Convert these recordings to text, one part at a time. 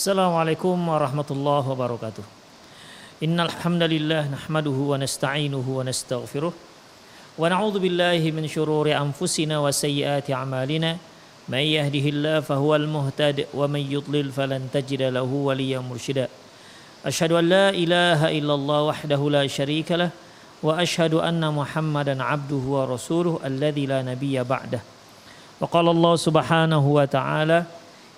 Assalamualaikum warahmatullahi wabarakatuh. Innal hamdalillah nahmaduhu wa nasta'inuhu wa nastaghfiruh wa na'udzu billahi min shururi anfusina wa sayyiati a'malina may yahdihillahu fahuwal muhtad wa may yudlil falan tajida lahu waliyan mursyida. Asyhadu an la ilaha illallah wahdahu la syarika lah wa asyhadu anna Muhammadan abduhu wa rasuluhu alladzi la nabiyya ba'dah. Wa qala Allah subhanahu wa ta'ala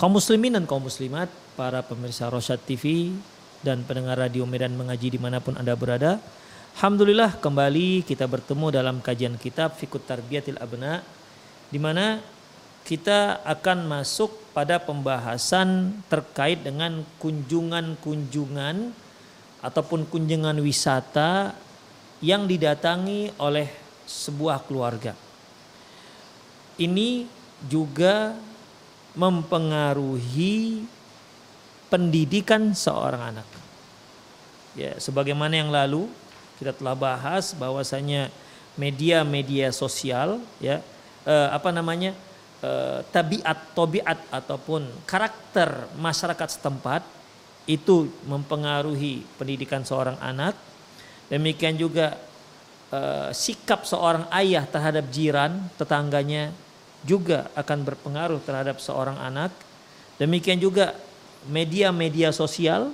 Kaum muslimin dan kaum muslimat, para pemirsa Rosyad TV dan pendengar radio Medan Mengaji di mana pun Anda berada. Alhamdulillah kembali kita bertemu dalam kajian kitab Fikut Tarbiyatil Abna di mana kita akan masuk pada pembahasan terkait dengan kunjungan-kunjungan ataupun kunjungan wisata yang didatangi oleh sebuah keluarga. Ini juga mempengaruhi pendidikan seorang anak. Ya, sebagaimana yang lalu kita telah bahas bahwasanya media-media sosial ya eh, apa namanya eh, tabiat tobiat ataupun karakter masyarakat setempat itu mempengaruhi pendidikan seorang anak. Demikian juga eh, sikap seorang ayah terhadap jiran tetangganya juga akan berpengaruh terhadap seorang anak. Demikian juga media-media sosial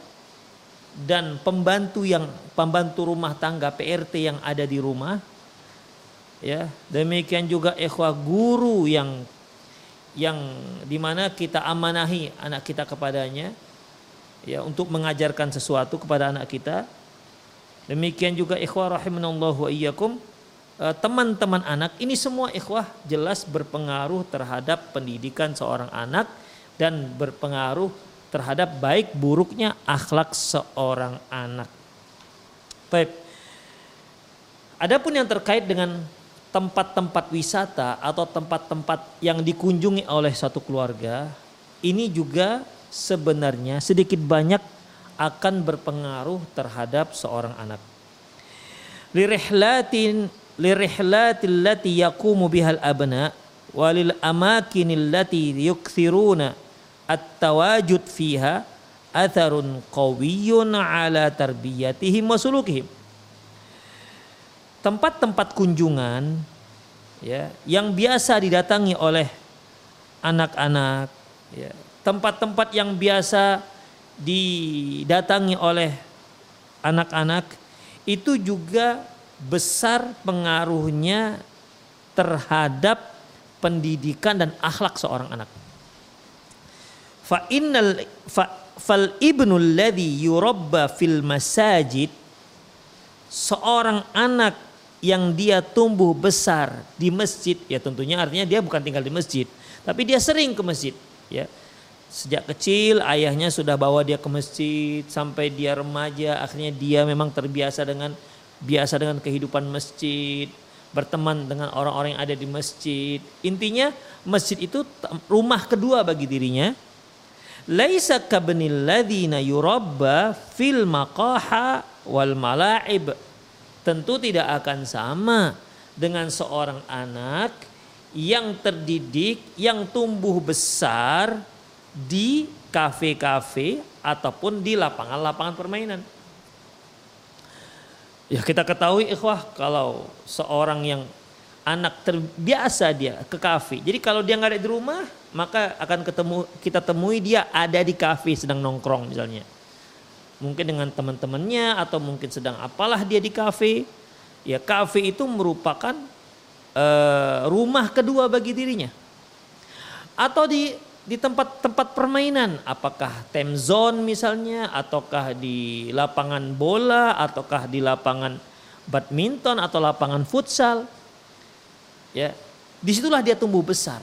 dan pembantu yang pembantu rumah tangga PRT yang ada di rumah. Ya, demikian juga ikhwah guru yang yang di mana kita amanahi anak kita kepadanya ya untuk mengajarkan sesuatu kepada anak kita. Demikian juga ikhwah rahimanallahu wa iyyakum teman-teman anak ini semua ikhwah jelas berpengaruh terhadap pendidikan seorang anak dan berpengaruh terhadap baik buruknya akhlak seorang anak. Baik. Adapun yang terkait dengan tempat-tempat wisata atau tempat-tempat yang dikunjungi oleh satu keluarga, ini juga sebenarnya sedikit banyak akan berpengaruh terhadap seorang anak. Lirihlatin lirihlatil lati yaqumu bihal abna walil amakinil lati yukthiruna at-tawajud fiha atharun ala tempat-tempat kunjungan ya yang biasa didatangi oleh anak-anak ya tempat-tempat yang biasa didatangi oleh anak-anak itu juga besar pengaruhnya terhadap pendidikan dan akhlak seorang anak. Fa innal fa, fal ibnul ladzi yurabba fil masajid seorang anak yang dia tumbuh besar di masjid ya tentunya artinya dia bukan tinggal di masjid tapi dia sering ke masjid ya sejak kecil ayahnya sudah bawa dia ke masjid sampai dia remaja akhirnya dia memang terbiasa dengan biasa dengan kehidupan masjid, berteman dengan orang-orang yang ada di masjid. Intinya masjid itu rumah kedua bagi dirinya. Laisa kabnil ladzina yurabba fil maqaha wal mala'ib. Tentu tidak akan sama dengan seorang anak yang terdidik, yang tumbuh besar di kafe-kafe ataupun di lapangan-lapangan permainan. Ya kita ketahui ikhwah kalau seorang yang anak terbiasa dia ke kafe. Jadi kalau dia nggak ada di rumah, maka akan ketemu kita temui dia ada di kafe sedang nongkrong misalnya. mungkin dengan teman-temannya atau mungkin sedang apalah dia di kafe. Ya kafe itu merupakan uh, rumah kedua bagi dirinya. Atau di di tempat-tempat permainan, apakah time zone misalnya, ataukah di lapangan bola, ataukah di lapangan badminton atau lapangan futsal, ya di situlah dia tumbuh besar.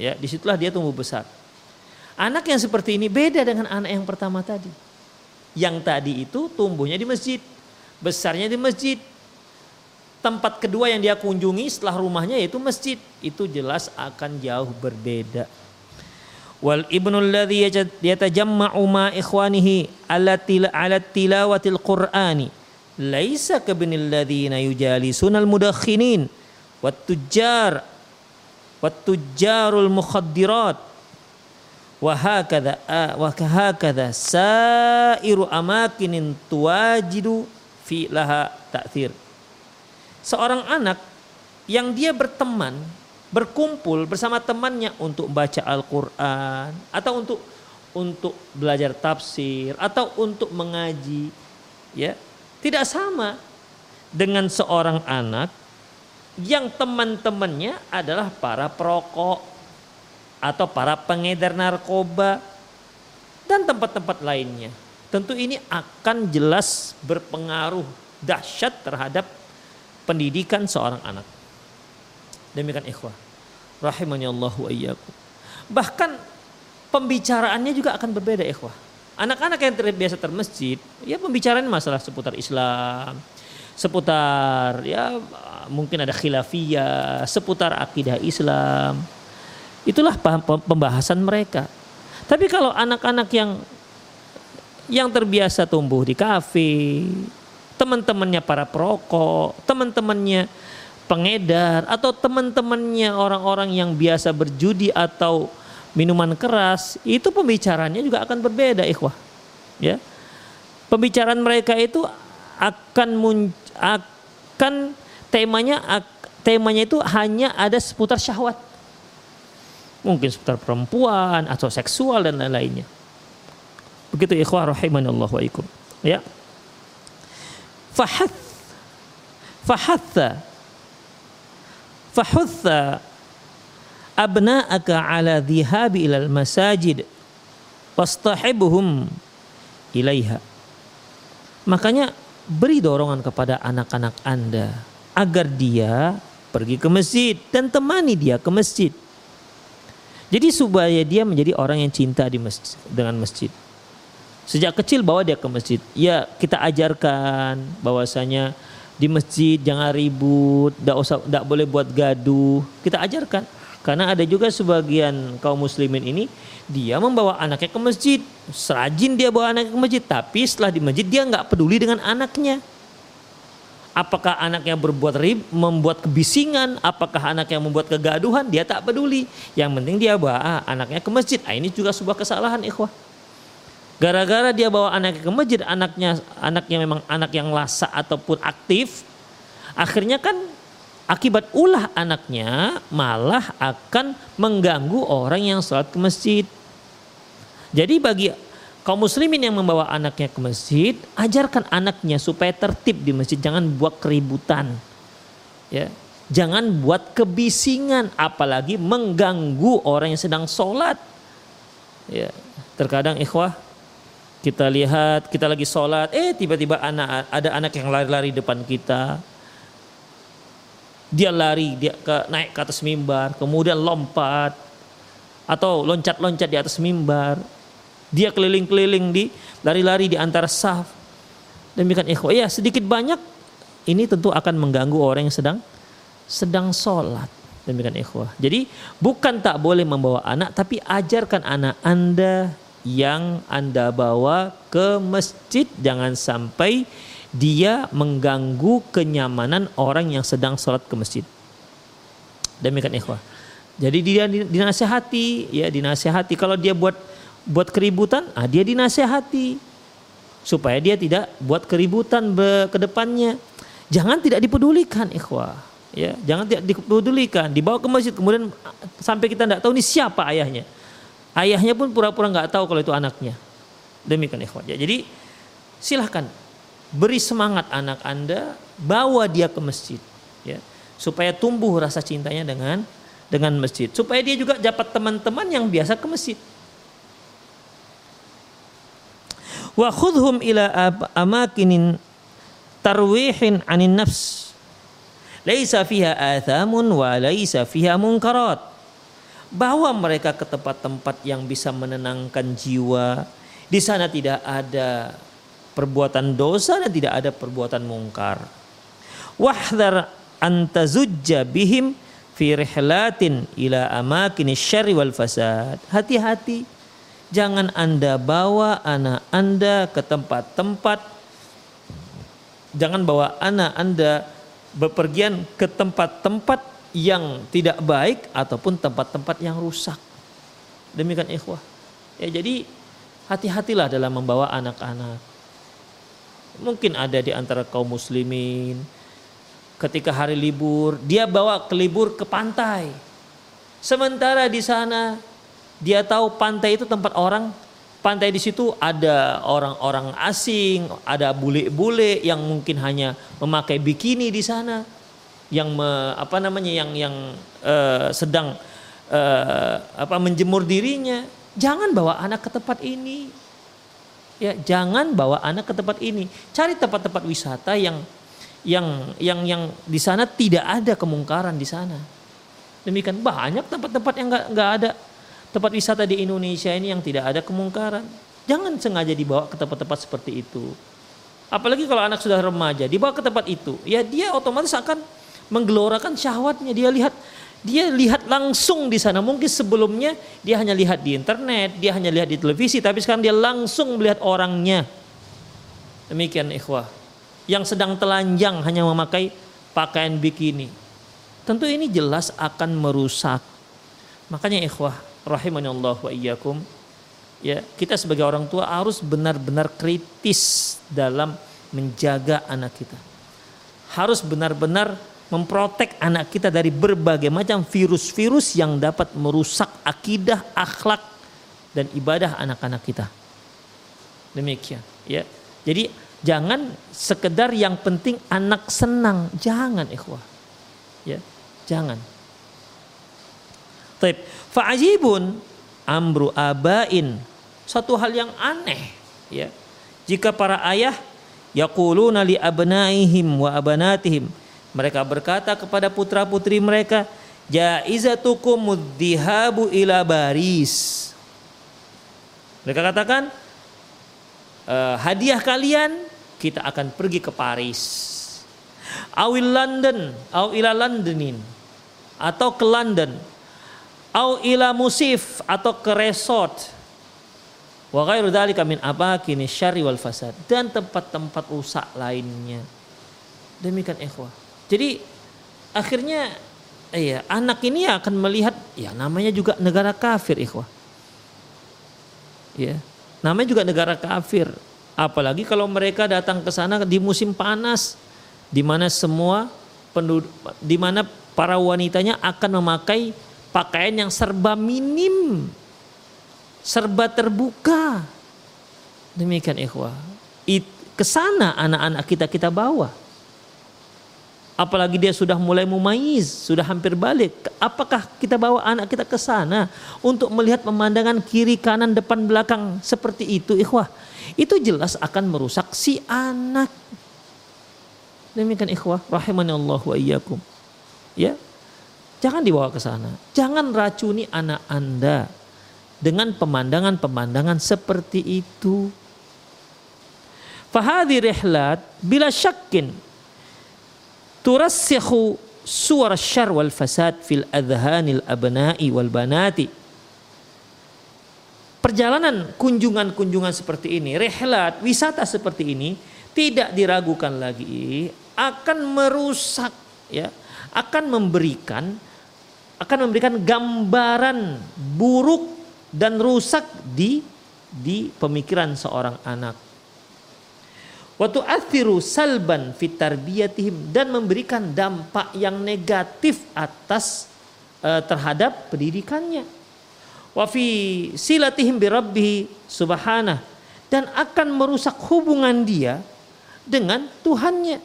Ya, di situlah dia tumbuh besar. Anak yang seperti ini beda dengan anak yang pertama tadi. Yang tadi itu tumbuhnya di masjid, besarnya di masjid. Tempat kedua yang dia kunjungi setelah rumahnya yaitu masjid. Itu jelas akan jauh berbeda. Wal ibnu alladhi yatajamma'u ma ikhwanihi ala tilawatil qur'ani laisa kabinil ladzina yujalisuna al mudakhinin wat tujjar wat tujjarul mukhaddirat wa hakadha wa hakadha sairu amakinin tuwajidu fi laha ta'thir seorang anak yang dia berteman, berkumpul bersama temannya untuk baca Al-Qur'an atau untuk untuk belajar tafsir atau untuk mengaji ya tidak sama dengan seorang anak yang teman-temannya adalah para perokok atau para pengedar narkoba dan tempat-tempat lainnya. Tentu ini akan jelas berpengaruh dahsyat terhadap pendidikan seorang anak. Demikian ikhwah. Rahimani Allah. Bahkan pembicaraannya juga akan berbeda ikhwah. Anak-anak yang terbiasa termasjid, ya pembicaraan masalah seputar Islam, seputar ya mungkin ada khilafiyah, seputar akidah Islam. Itulah pembahasan mereka. Tapi kalau anak-anak yang yang terbiasa tumbuh di kafe, teman-temannya para perokok, teman-temannya pengedar atau teman-temannya orang-orang yang biasa berjudi atau minuman keras, itu pembicaranya juga akan berbeda ikhwah. Ya. Pembicaraan mereka itu akan akan temanya temanya itu hanya ada seputar syahwat. Mungkin seputar perempuan atau seksual dan lain-lainnya. Begitu ikhwah rahimanallahu wa ikum. Ya fahath fahatha fahutha abna'aka ala dhihabi ilal masajid wastahibuhum ilaiha makanya beri dorongan kepada anak-anak Anda agar dia pergi ke masjid dan temani dia ke masjid. Jadi supaya dia menjadi orang yang cinta di masjid, dengan masjid Sejak kecil bawa dia ke masjid. Ya kita ajarkan bahwasanya di masjid jangan ribut, tidak boleh buat gaduh. Kita ajarkan. Karena ada juga sebagian kaum muslimin ini dia membawa anaknya ke masjid, serajin dia bawa anaknya ke masjid, tapi setelah di masjid dia nggak peduli dengan anaknya. Apakah anaknya berbuat rib, membuat kebisingan, apakah anaknya membuat kegaduhan, dia tak peduli. Yang penting dia bawa anaknya ke masjid. Ah, ini juga sebuah kesalahan ikhwah. Gara-gara dia bawa anaknya ke masjid, anaknya anaknya memang anak yang lasa ataupun aktif, akhirnya kan akibat ulah anaknya malah akan mengganggu orang yang sholat ke masjid. Jadi bagi kaum muslimin yang membawa anaknya ke masjid, ajarkan anaknya supaya tertib di masjid, jangan buat keributan. Ya, jangan buat kebisingan, apalagi mengganggu orang yang sedang sholat. Ya, terkadang ikhwah kita lihat kita lagi sholat, eh tiba-tiba anak ada anak yang lari-lari depan kita. Dia lari, dia ke naik ke atas mimbar, kemudian lompat atau loncat-loncat di atas mimbar. Dia keliling-keliling di lari-lari di antara saf. Demikian ikhwah. Ya sedikit banyak ini tentu akan mengganggu orang yang sedang sedang sholat. Demikian ikhwah. Jadi bukan tak boleh membawa anak, tapi ajarkan anak anda yang Anda bawa ke masjid jangan sampai dia mengganggu kenyamanan orang yang sedang sholat ke masjid. Demikian ikhwah. Jadi dia dinasehati, ya dinasehati. Kalau dia buat buat keributan, ah dia dinasehati supaya dia tidak buat keributan ke depannya. Jangan tidak dipedulikan ikhwah. Ya, jangan tidak dipedulikan. Dibawa ke masjid kemudian sampai kita tidak tahu ini siapa ayahnya Ayahnya pun pura-pura nggak tahu kalau itu anaknya. Demikian ikhwan. Ya, jadi silahkan beri semangat anak Anda, bawa dia ke masjid ya, supaya tumbuh rasa cintanya dengan dengan masjid, supaya dia juga dapat teman-teman yang biasa ke masjid. Wa khudhum ila amakinin tarwihin anin nafs. Laisa fiha athamun wa laisa fiha munkarat. Bawa mereka ke tempat-tempat yang bisa menenangkan jiwa. Di sana tidak ada perbuatan dosa dan tidak ada perbuatan mungkar. Wahdar antazujja bihim fi rihlatin ila amakin syarri wal fasad. Hati-hati jangan Anda bawa anak Anda ke tempat-tempat jangan bawa anak Anda bepergian ke tempat-tempat yang tidak baik ataupun tempat-tempat yang rusak. Demikian ikhwah. Ya jadi hati-hatilah dalam membawa anak-anak. Mungkin ada di antara kaum muslimin ketika hari libur dia bawa ke libur ke pantai. Sementara di sana dia tahu pantai itu tempat orang pantai di situ ada orang-orang asing, ada bule-bule yang mungkin hanya memakai bikini di sana, yang me, apa namanya yang yang uh, sedang uh, apa menjemur dirinya. Jangan bawa anak ke tempat ini. Ya, jangan bawa anak ke tempat ini. Cari tempat-tempat wisata yang yang yang yang di sana tidak ada kemungkaran di sana. Demikian banyak tempat-tempat yang nggak nggak ada tempat wisata di Indonesia ini yang tidak ada kemungkaran. Jangan sengaja dibawa ke tempat-tempat seperti itu. Apalagi kalau anak sudah remaja, dibawa ke tempat itu, ya dia otomatis akan menggelorakan syahwatnya. Dia lihat dia lihat langsung di sana. Mungkin sebelumnya dia hanya lihat di internet, dia hanya lihat di televisi, tapi sekarang dia langsung melihat orangnya. Demikian ikhwah. Yang sedang telanjang hanya memakai pakaian bikini. Tentu ini jelas akan merusak. Makanya ikhwah, Allah wa iyyakum ya kita sebagai orang tua harus benar-benar kritis dalam menjaga anak kita harus benar-benar memprotek anak kita dari berbagai macam virus-virus yang dapat merusak akidah, akhlak dan ibadah anak-anak kita. Demikian, ya. Jadi jangan sekedar yang penting anak senang, jangan ikhwah. Ya, jangan. Taib. Fa'ajibun amru abain. Satu hal yang aneh ya. Jika para ayah yaquluna li abnaihim wa abanatihim mereka berkata kepada putra-putri mereka jaizatukum mudhihabu ila baris. Mereka katakan e, hadiah kalian kita akan pergi ke Paris. Awil London, au ila Londonin atau ke London. Au ila musif atau ke resort. Wa ghairu dzalika min kini syari wal fasad. Dan tempat-tempat rusak lainnya. Demikian ikhwah jadi akhirnya iya anak ini akan melihat ya namanya juga negara kafir ikhwah ya namanya juga negara kafir apalagi kalau mereka datang ke sana di musim panas di mana semua penduduk di mana para wanitanya akan memakai pakaian yang serba minim, serba terbuka. Demikian ikhwah. Ke sana anak-anak kita kita bawa. Apalagi dia sudah mulai mumaiz, sudah hampir balik. Apakah kita bawa anak kita ke sana untuk melihat pemandangan kiri, kanan, depan, belakang seperti itu ikhwah. Itu jelas akan merusak si anak. Demikian ikhwah, rahimani Allah wa iyyakum. Ya, Jangan dibawa ke sana. Jangan racuni anak Anda dengan pemandangan-pemandangan seperti itu. Fahadi rihlat bila syakin turassihu suara syar wal fasad fil adhanil abna'i wal banati. Perjalanan kunjungan-kunjungan seperti ini, rehlat, wisata seperti ini tidak diragukan lagi akan merusak ya, akan memberikan akan memberikan gambaran buruk dan rusak di di pemikiran seorang anak. Waktu athiru salban fitarbiyatihim dan memberikan dampak yang negatif atas uh, terhadap pendidikannya. Wa fi silatihim bi subhanah dan akan merusak hubungan dia dengan Tuhannya.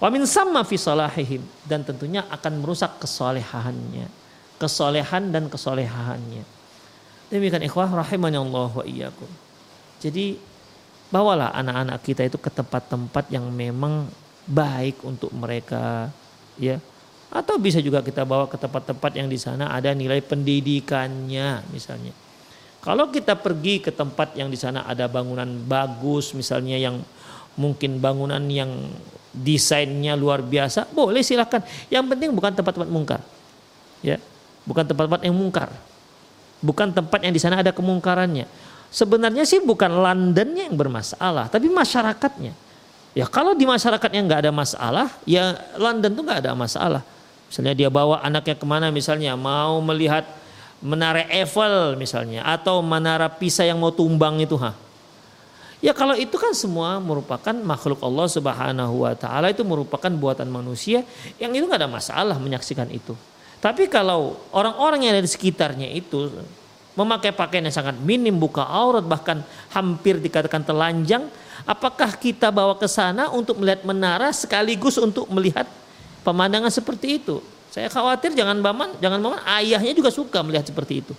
Wa min sama fi salahihim dan tentunya akan merusak kesolehannya, kesolehan dan kesolehannya. Demikian ikhwah rahimani Allah wa iyyakum. Jadi bawalah anak-anak kita itu ke tempat-tempat yang memang baik untuk mereka ya. Atau bisa juga kita bawa ke tempat-tempat yang di sana ada nilai pendidikannya misalnya. Kalau kita pergi ke tempat yang di sana ada bangunan bagus misalnya yang mungkin bangunan yang desainnya luar biasa boleh silakan. Yang penting bukan tempat-tempat mungkar ya. Bukan tempat-tempat yang mungkar. Bukan tempat yang di sana ada kemungkarannya sebenarnya sih bukan Londonnya yang bermasalah tapi masyarakatnya Ya kalau di masyarakatnya nggak ada masalah, ya London tuh nggak ada masalah. Misalnya dia bawa anaknya ke mana misalnya mau melihat menara Eiffel misalnya atau menara Pisa yang mau tumbang itu ha. Ya kalau itu kan semua merupakan makhluk Allah Subhanahu wa taala itu merupakan buatan manusia yang itu nggak ada masalah menyaksikan itu. Tapi kalau orang-orang yang ada di sekitarnya itu memakai pakaian yang sangat minim buka aurat bahkan hampir dikatakan telanjang Apakah kita bawa ke sana untuk melihat menara sekaligus untuk melihat pemandangan seperti itu? Saya khawatir jangan baman, jangan baman ayahnya juga suka melihat seperti itu.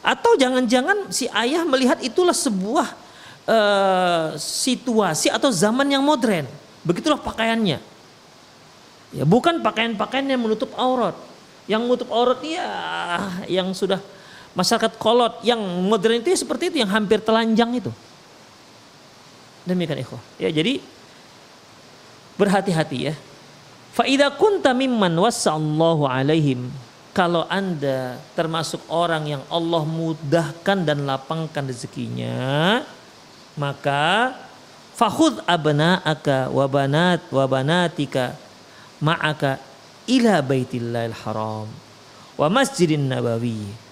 Atau jangan-jangan si ayah melihat itulah sebuah uh, situasi atau zaman yang modern. Begitulah pakaiannya. Ya, bukan pakaian-pakaian yang menutup aurat. Yang menutup aurat ya yang sudah masyarakat kolot yang modern itu ya seperti itu yang hampir telanjang itu. Demikian ikhwah. Ya, jadi berhati-hati ya. Fa idza kunta mimman wasallahu alaihim kalau Anda termasuk orang yang Allah mudahkan dan lapangkan rezekinya, maka fakhud abna'aka wa banat wa banatika ma'aka ila baitillahil haram wa masjidin nabawi.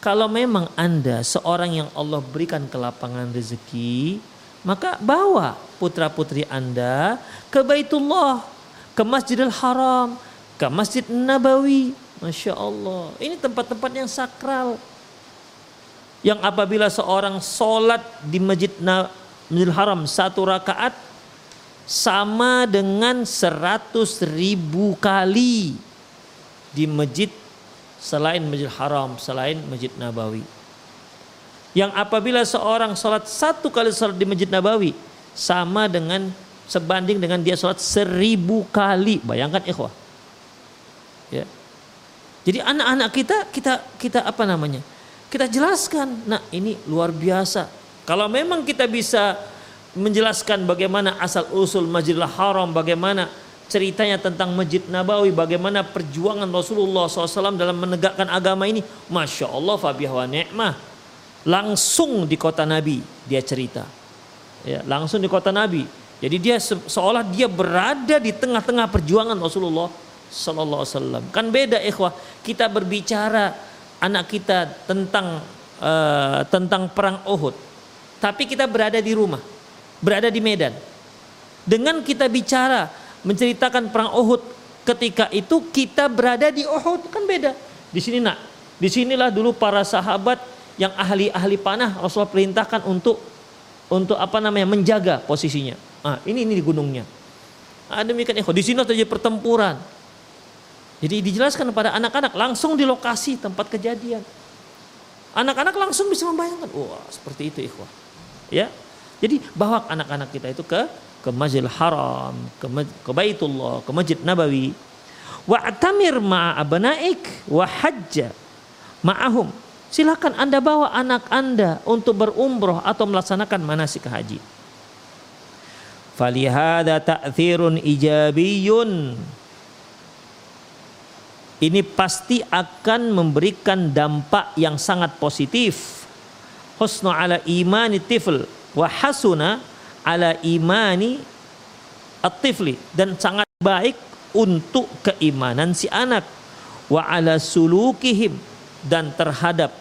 Kalau memang Anda seorang yang Allah berikan kelapangan rezeki, maka bawa putra-putri Anda ke Baitullah, ke Masjidil Haram, ke Masjid Nabawi. Masya Allah, ini tempat-tempat yang sakral. Yang apabila seorang sholat di Masjid Masjidil Haram satu rakaat sama dengan seratus ribu kali di masjid selain Masjid Haram, selain Masjid Nabawi. Yang apabila seorang sholat satu kali sholat di Masjid Nabawi sama dengan sebanding dengan dia sholat seribu kali. Bayangkan ikhwah. Ya. Jadi anak-anak kita kita kita apa namanya? Kita jelaskan nah ini luar biasa. Kalau memang kita bisa menjelaskan bagaimana asal usul Masjidil Haram bagaimana ceritanya tentang Masjid Nabawi bagaimana perjuangan Rasulullah SAW dalam menegakkan agama ini Masya Allah fabiyah wa ni'mah langsung di kota Nabi dia cerita. Ya, langsung di kota Nabi. Jadi dia se seolah dia berada di tengah-tengah perjuangan Rasulullah sallallahu alaihi wasallam. Kan beda ikhwah, kita berbicara anak kita tentang uh, tentang perang Uhud. Tapi kita berada di rumah, berada di Medan. Dengan kita bicara menceritakan perang Uhud ketika itu kita berada di Uhud kan beda. Di sini nak, di sinilah dulu para sahabat yang ahli-ahli panah Rasulullah perintahkan untuk untuk apa namanya menjaga posisinya. Ah, ini ini di gunungnya. Ah, demikian ikhwan. Di sini terjadi pertempuran. Jadi dijelaskan kepada anak-anak langsung di lokasi tempat kejadian. Anak-anak langsung bisa membayangkan, wah seperti itu ikhwah. Ya. Jadi bawa anak-anak kita itu ke ke Masjidil Haram, ke, ke Baitullah, ke Masjid Nabawi. Wa'tamir ma'abnaik wa hajja ma'ahum Silakan Anda bawa anak Anda untuk berumroh atau melaksanakan manasik haji. Falihada ta'thirun ijabiyun. Ini pasti akan memberikan dampak yang sangat positif. Husnu ala imani tifl wa hasuna ala imani at-tifli. Dan sangat baik untuk keimanan si anak. Wa ala sulukihim. Dan terhadap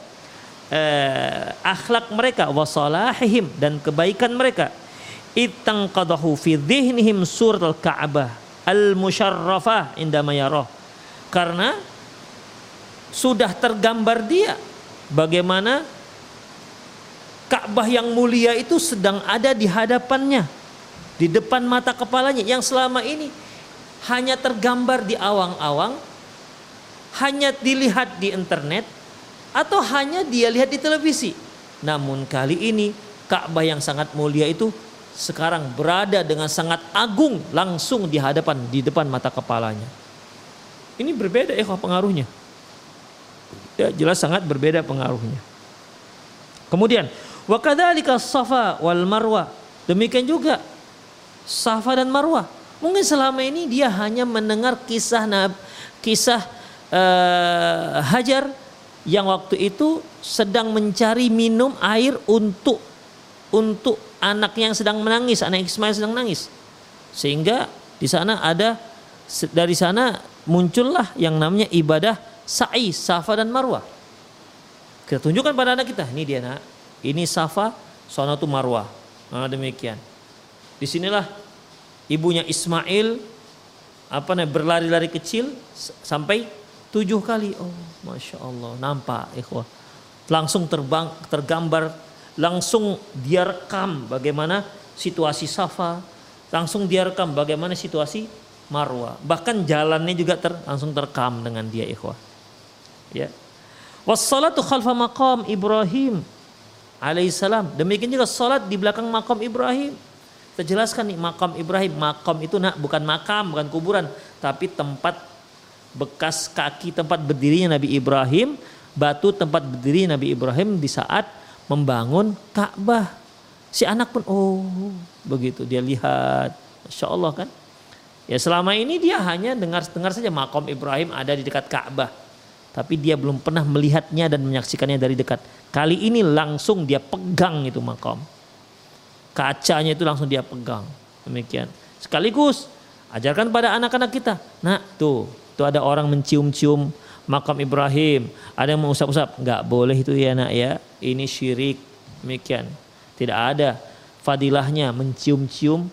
eh, akhlak mereka. Wasalahihim dan kebaikan mereka. Itang qadahu fi dhihnihim surat al-ka'bah al-musyarrafah indama yarah. Karena sudah tergambar dia. Bagaimana Ka'bah yang mulia itu sedang ada di hadapannya, di depan mata kepalanya yang selama ini hanya tergambar di awang-awang, hanya dilihat di internet, atau hanya dia lihat di televisi. Namun kali ini Ka'bah yang sangat mulia itu sekarang berada dengan sangat agung langsung di hadapan di depan mata kepalanya. Ini berbeda ya pengaruhnya. Ya, jelas sangat berbeda pengaruhnya. Kemudian, wa kadzalika Safa wal Marwa. Demikian juga Safa dan Marwah. Mungkin selama ini dia hanya mendengar kisah kisah uh, Hajar yang waktu itu sedang mencari minum air untuk untuk anak yang sedang menangis, anak Ismail sedang menangis. Sehingga di sana ada dari sana muncullah yang namanya ibadah sa'i, safa dan marwah. Kita tunjukkan pada anak kita, ini dia nak, ini safa, sana itu marwah. Nah, demikian. Di sinilah ibunya Ismail apa namanya berlari-lari kecil sampai tujuh kali. Oh, masya Allah, nampak ikhwah. Langsung terbang, tergambar langsung dia rekam bagaimana situasi Safa, langsung dia rekam bagaimana situasi Marwa. Bahkan jalannya juga ter, langsung terekam dengan dia ikhwah. Ya. Wassalatu khalfa maqam Ibrahim alaihissalam. Demikian juga salat di belakang makam Ibrahim. Kita jelaskan nih makam Ibrahim. Makam itu nak bukan makam, bukan kuburan, tapi tempat bekas kaki tempat berdirinya Nabi Ibrahim, batu tempat berdiri Nabi Ibrahim di saat membangun Ka'bah. Si anak pun oh begitu dia lihat, Masya Allah kan. Ya selama ini dia hanya dengar dengar saja makom Ibrahim ada di dekat Ka'bah. Tapi dia belum pernah melihatnya dan menyaksikannya dari dekat. Kali ini langsung dia pegang itu makom. Kacanya itu langsung dia pegang. Demikian. Sekaligus ajarkan pada anak-anak kita. Nah tuh, tuh ada orang mencium-cium makam Ibrahim, ada yang mengusap-usap, nggak boleh itu ya nak ya. Ini syirik. Demikian. Tidak ada fadilahnya mencium-cium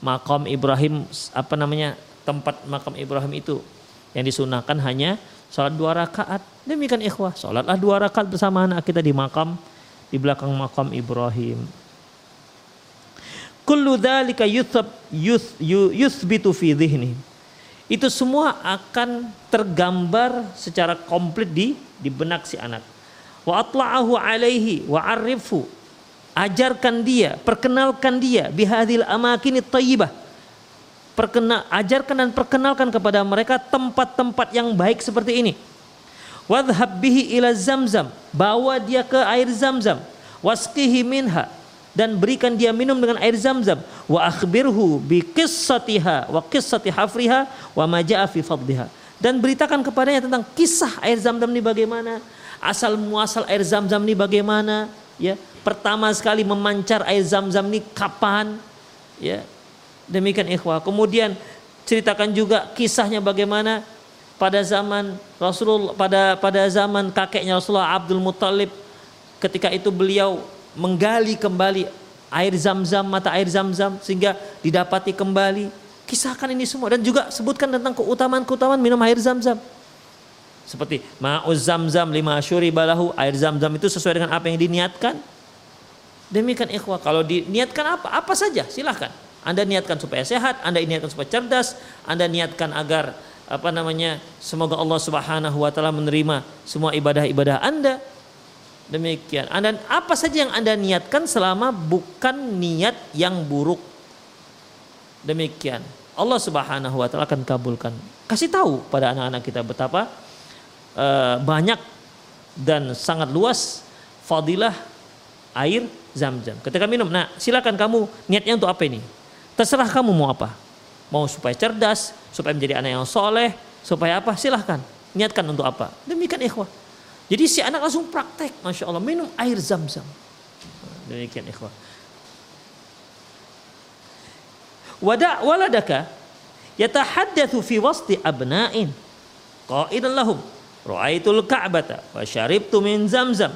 makam Ibrahim apa namanya tempat makam Ibrahim itu yang disunahkan hanya sholat dua rakaat demikian ikhwah sholatlah dua rakaat bersama anak kita di makam di belakang makam Ibrahim kullu dzalika yuthab yuthbitu fi dhihni itu semua akan tergambar secara komplit di di benak si anak. Wa atla'ahu alaihi wa arifu. Ajarkan dia, perkenalkan dia bihadil amakini thayyibah. Perkenal, ajarkan dan perkenalkan kepada mereka tempat-tempat yang baik seperti ini. Wadhab bihi ila zamzam. Bawa dia ke air zamzam. Wasqihi minha dan berikan dia minum dengan air zam-zam wa akhbirhu bi qissatiha wa qissati hafriha wa ma jaa fi fadliha dan beritakan kepadanya tentang kisah air zam-zam ini bagaimana asal muasal air zam-zam ini bagaimana ya pertama sekali memancar air zam-zam ini kapan ya demikian ikhwah kemudian ceritakan juga kisahnya bagaimana pada zaman Rasulullah pada pada zaman kakeknya Rasulullah Abdul Muthalib ketika itu beliau menggali kembali air zam-zam, mata air zam-zam sehingga didapati kembali. Kisahkan ini semua dan juga sebutkan tentang keutamaan-keutamaan minum air zam-zam. Seperti ma'uz zam-zam lima syuri balahu, air zam-zam itu sesuai dengan apa yang diniatkan. Demikian ikhwah, kalau diniatkan apa? Apa saja, silahkan. Anda niatkan supaya sehat, Anda niatkan supaya cerdas, Anda niatkan agar apa namanya semoga Allah Subhanahu wa taala menerima semua ibadah-ibadah Anda Demikian. Anda apa saja yang Anda niatkan selama bukan niat yang buruk. Demikian. Allah Subhanahu wa taala akan kabulkan. Kasih tahu pada anak-anak kita betapa uh, banyak dan sangat luas fadilah air Zam-Zam. Ketika minum, nah silakan kamu niatnya untuk apa ini? Terserah kamu mau apa. Mau supaya cerdas, supaya menjadi anak yang soleh, supaya apa? Silahkan. Niatkan untuk apa. Demikian ikhwah. Jadi si anak langsung praktek, masya Allah minum air zam-zam. Demikian ikhwah. Wada waladaka yatahaddatsu fi wasti abna'in qaidan lahum ra'aitul ka'bata wa syaribtu min zamzam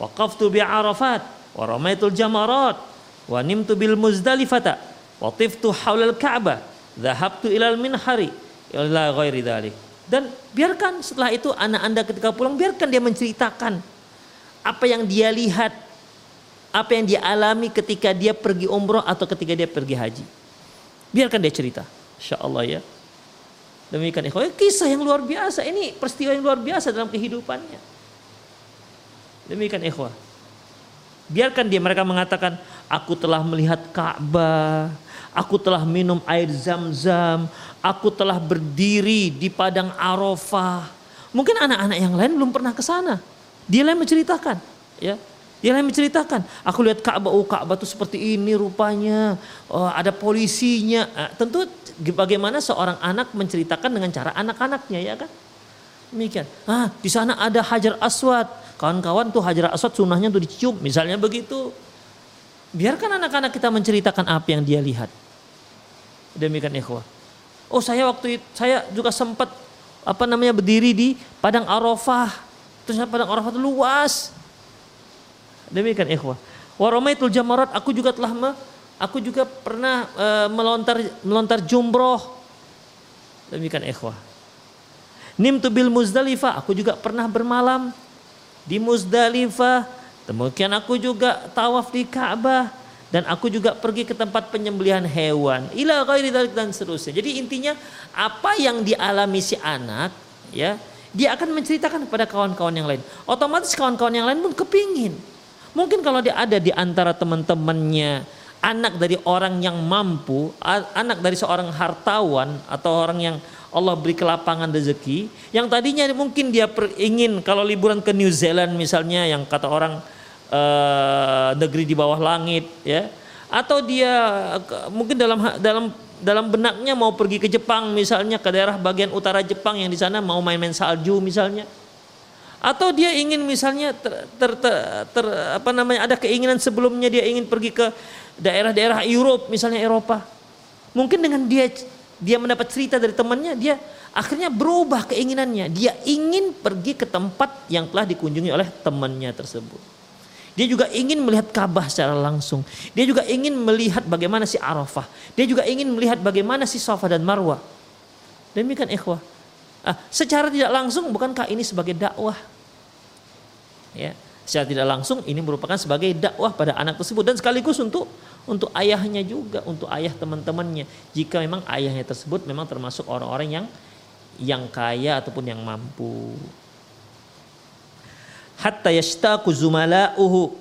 waqaftu bi arafat wa ramaitul jamarat wa nimtu bil muzdalifata wa tiftu haulal ka'bah dhahabtu ilal minhari ila ghairi dhalik dan biarkan setelah itu anak Anda ketika pulang biarkan dia menceritakan apa yang dia lihat, apa yang dia alami ketika dia pergi umroh atau ketika dia pergi haji. Biarkan dia cerita. Insya ya. Demikian ikhwah, kisah yang luar biasa. Ini peristiwa yang luar biasa dalam kehidupannya. Demikian ikhwah. Biarkan dia mereka mengatakan, aku telah melihat Ka'bah, aku telah minum air zam-zam, aku telah berdiri di padang Arafah. Mungkin anak-anak yang lain belum pernah ke sana. Dia lain menceritakan, ya. Dia lain menceritakan, aku lihat Ka'bah, oh Ka'bah itu seperti ini rupanya, oh, ada polisinya. Nah, tentu bagaimana seorang anak menceritakan dengan cara anak-anaknya ya kan? Demikian. Ah, di sana ada Hajar Aswad. Kawan-kawan tuh Hajar Aswad sunahnya tuh dicium, misalnya begitu. Biarkan anak-anak kita menceritakan apa yang dia lihat. Demikian ikhwah. Oh, saya waktu itu saya juga sempat apa namanya berdiri di padang Arafah. Terus padang Arafah itu luas Demikian ikhwah. Waromaitul jamarat aku juga telah me, aku juga pernah e, melontar melontar jumroh. Demikian ikhwah. Nimtu bil Muzdalifah, aku juga pernah bermalam di Muzdalifah. Demikian aku juga tawaf di Ka'bah dan aku juga pergi ke tempat penyembelihan hewan. Ila ghairi dan seterusnya. Jadi intinya apa yang dialami si anak ya, dia akan menceritakan kepada kawan-kawan yang lain. Otomatis kawan-kawan yang lain pun kepingin Mungkin kalau dia ada di antara teman-temannya, anak dari orang yang mampu, anak dari seorang hartawan atau orang yang Allah beri kelapangan rezeki, yang tadinya mungkin dia ingin kalau liburan ke New Zealand misalnya yang kata orang uh, negeri di bawah langit ya, atau dia mungkin dalam dalam dalam benaknya mau pergi ke Jepang misalnya ke daerah bagian utara Jepang yang di sana mau main-main salju misalnya. Atau dia ingin misalnya ter, ter, ter, ter apa namanya ada keinginan sebelumnya dia ingin pergi ke daerah-daerah Eropa misalnya Eropa. Mungkin dengan dia dia mendapat cerita dari temannya dia akhirnya berubah keinginannya. Dia ingin pergi ke tempat yang telah dikunjungi oleh temannya tersebut dia juga ingin melihat Ka'bah secara langsung dia juga ingin melihat bagaimana si Arafah dia juga ingin melihat bagaimana si Safa dan Marwah demikian ikhwah Ah, secara tidak langsung bukankah ini sebagai dakwah? Ya, secara tidak langsung ini merupakan sebagai dakwah pada anak tersebut dan sekaligus untuk untuk ayahnya juga, untuk ayah teman-temannya. Jika memang ayahnya tersebut memang termasuk orang-orang yang yang kaya ataupun yang mampu. Hatta yashtaqu zumala'uhu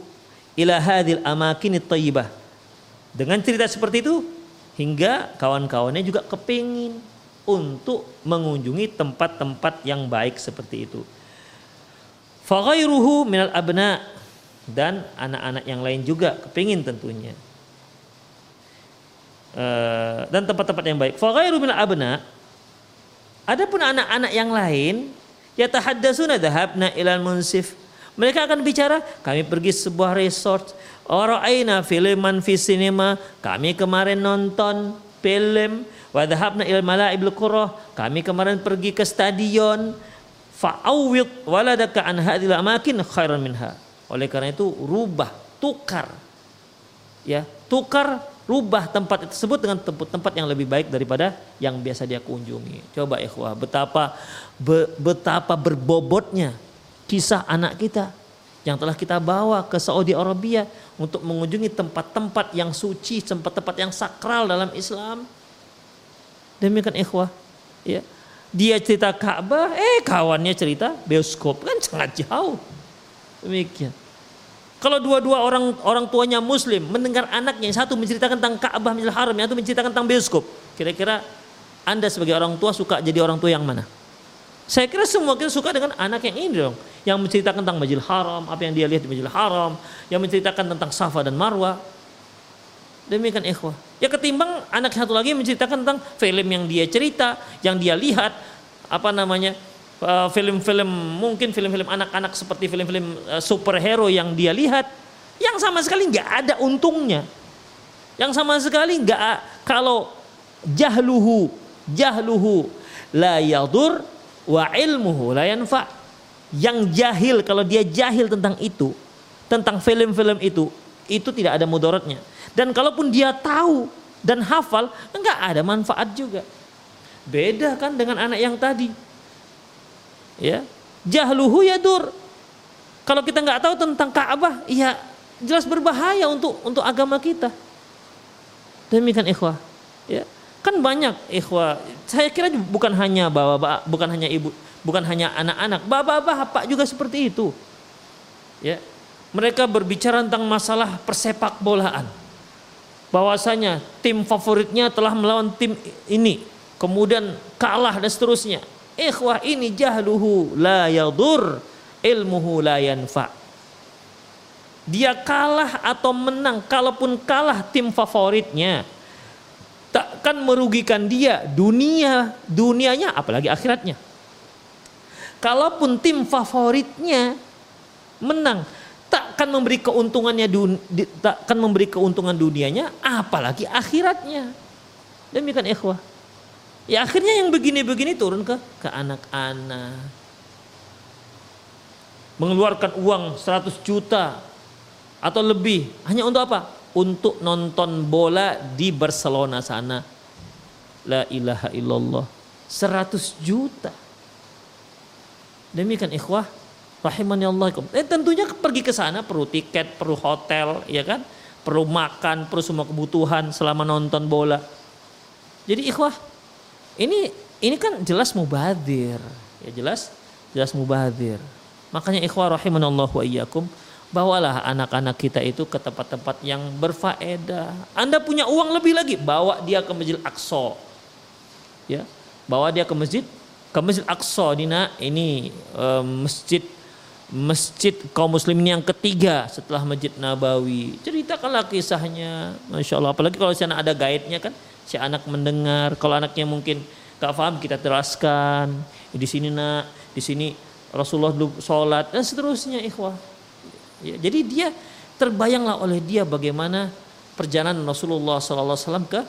ila hadhil amakin thayyibah. Dengan cerita seperti itu hingga kawan-kawannya juga kepingin untuk mengunjungi tempat-tempat yang baik seperti itu. Faghairuhu minal abna dan anak-anak yang lain juga kepingin tentunya. Uh, dan tempat-tempat yang baik. Faghairu minal abna Adapun anak-anak yang lain yatahaddasuna dhahabna ilal munsif. Mereka akan bicara, kami pergi sebuah resort, Ora'aina filman fi cinema, kami kemarin nonton film, Wa dhahabna ila mala'ibul qurah. Kami kemarin pergi ke stadion. Fa'awwid waladaka an hadhil amakin khairan minha. Oleh karena itu rubah, tukar. Ya, tukar rubah tempat tersebut dengan tempat-tempat yang lebih baik daripada yang biasa dia kunjungi. Coba ikhwah, betapa be, betapa berbobotnya kisah anak kita yang telah kita bawa ke Saudi Arabia untuk mengunjungi tempat-tempat yang suci, tempat-tempat yang sakral dalam Islam. Demikian ikhwah. Ya. Dia cerita Ka'bah, eh kawannya cerita bioskop kan sangat jauh. Demikian. Kalau dua-dua orang orang tuanya muslim mendengar anaknya yang satu menceritakan tentang Ka'bah Masjidil Haram, yang satu menceritakan tentang bioskop. Kira-kira Anda sebagai orang tua suka jadi orang tua yang mana? Saya kira semua kita suka dengan anak yang ini dong. Yang menceritakan tentang Masjidil Haram, apa yang dia lihat di Masjidil Haram, yang menceritakan tentang Safa dan Marwah. Demikian ikhwah. Ya ketimbang anak satu lagi menceritakan tentang film yang dia cerita, yang dia lihat, apa namanya, eh, film-film mungkin film-film anak-anak seperti film-film uh, superhero yang dia lihat, yang sama sekali nggak ada untungnya, yang sama sekali nggak kalau jahluhu jahluhu la yadur wa ilmuhu la yanfa. Yang jahil kalau dia jahil tentang itu, tentang film-film itu, itu tidak ada mudaratnya dan kalaupun dia tahu dan hafal, enggak ada manfaat juga. Beda kan dengan anak yang tadi. Ya, jahluhu yadur. Kalau kita nggak tahu tentang Ka'bah, iya jelas berbahaya untuk untuk agama kita. Demikian ikhwah. Ya. Kan banyak ikhwah. Saya kira bukan hanya bapak, bukan hanya ibu, bukan hanya anak-anak, bapak-bapak juga seperti itu. Ya. Mereka berbicara tentang masalah persepak bolaan. Bahwasanya tim favoritnya telah melawan tim ini, kemudian kalah dan seterusnya. Ikhwah ini jahluhu la yadur, ilmuhu la yanfa. Dia kalah atau menang, kalaupun kalah tim favoritnya, takkan merugikan dia dunia, dunianya apalagi akhiratnya. Kalaupun tim favoritnya menang, takkan memberi keuntungannya takkan memberi keuntungan dunianya apalagi akhiratnya. Demikian ikhwah. Ya akhirnya yang begini-begini turun ke ke anak-anak. Mengeluarkan uang 100 juta atau lebih hanya untuk apa? Untuk nonton bola di Barcelona sana. La ilaha illallah. 100 juta. Demikian ikhwah rahimani Allah. Eh tentunya pergi ke sana perlu tiket, perlu hotel, ya kan? Perlu makan, perlu semua kebutuhan selama nonton bola. Jadi ikhwah, ini ini kan jelas mubadir. Ya jelas jelas mubadir. Makanya ikhwah rahimanallah wa iyyakum bawalah anak-anak kita itu ke tempat-tempat yang berfaedah. Anda punya uang lebih lagi, bawa dia ke Masjid Aqsa. Ya, bawa dia ke masjid ke Masjid Aqsa Dina ini um, masjid masjid kaum muslimin yang ketiga setelah Masjid Nabawi. Ceritakanlah kisahnya, masya Allah. Apalagi kalau sana ada guide-nya kan, si anak mendengar kalau anaknya mungkin gak paham kita teraskan di sini nak di sini Rasulullah sholat dan seterusnya ikhwah ya, jadi dia terbayanglah oleh dia bagaimana perjalanan Rasulullah SAW ke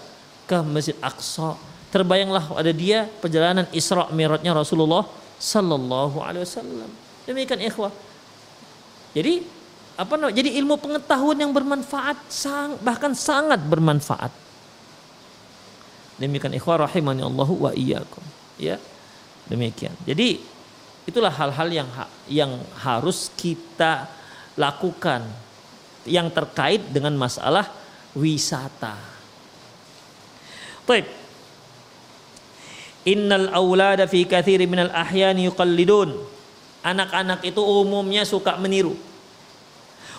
ke Masjid Aqsa terbayanglah ada dia perjalanan Isra Mi'rajnya Rasulullah Sallallahu Alaihi Wasallam demikian ikhwah jadi apa namanya jadi ilmu pengetahuan yang bermanfaat sang, bahkan sangat bermanfaat Demikian ikhwah rahimani Allah wa iyyakum. Ya. Demikian. Jadi itulah hal-hal yang yang harus kita lakukan yang terkait dengan masalah wisata. Baik. Innal aulada fi katsiri minal ahyani yuqallidun. Anak-anak itu umumnya suka meniru.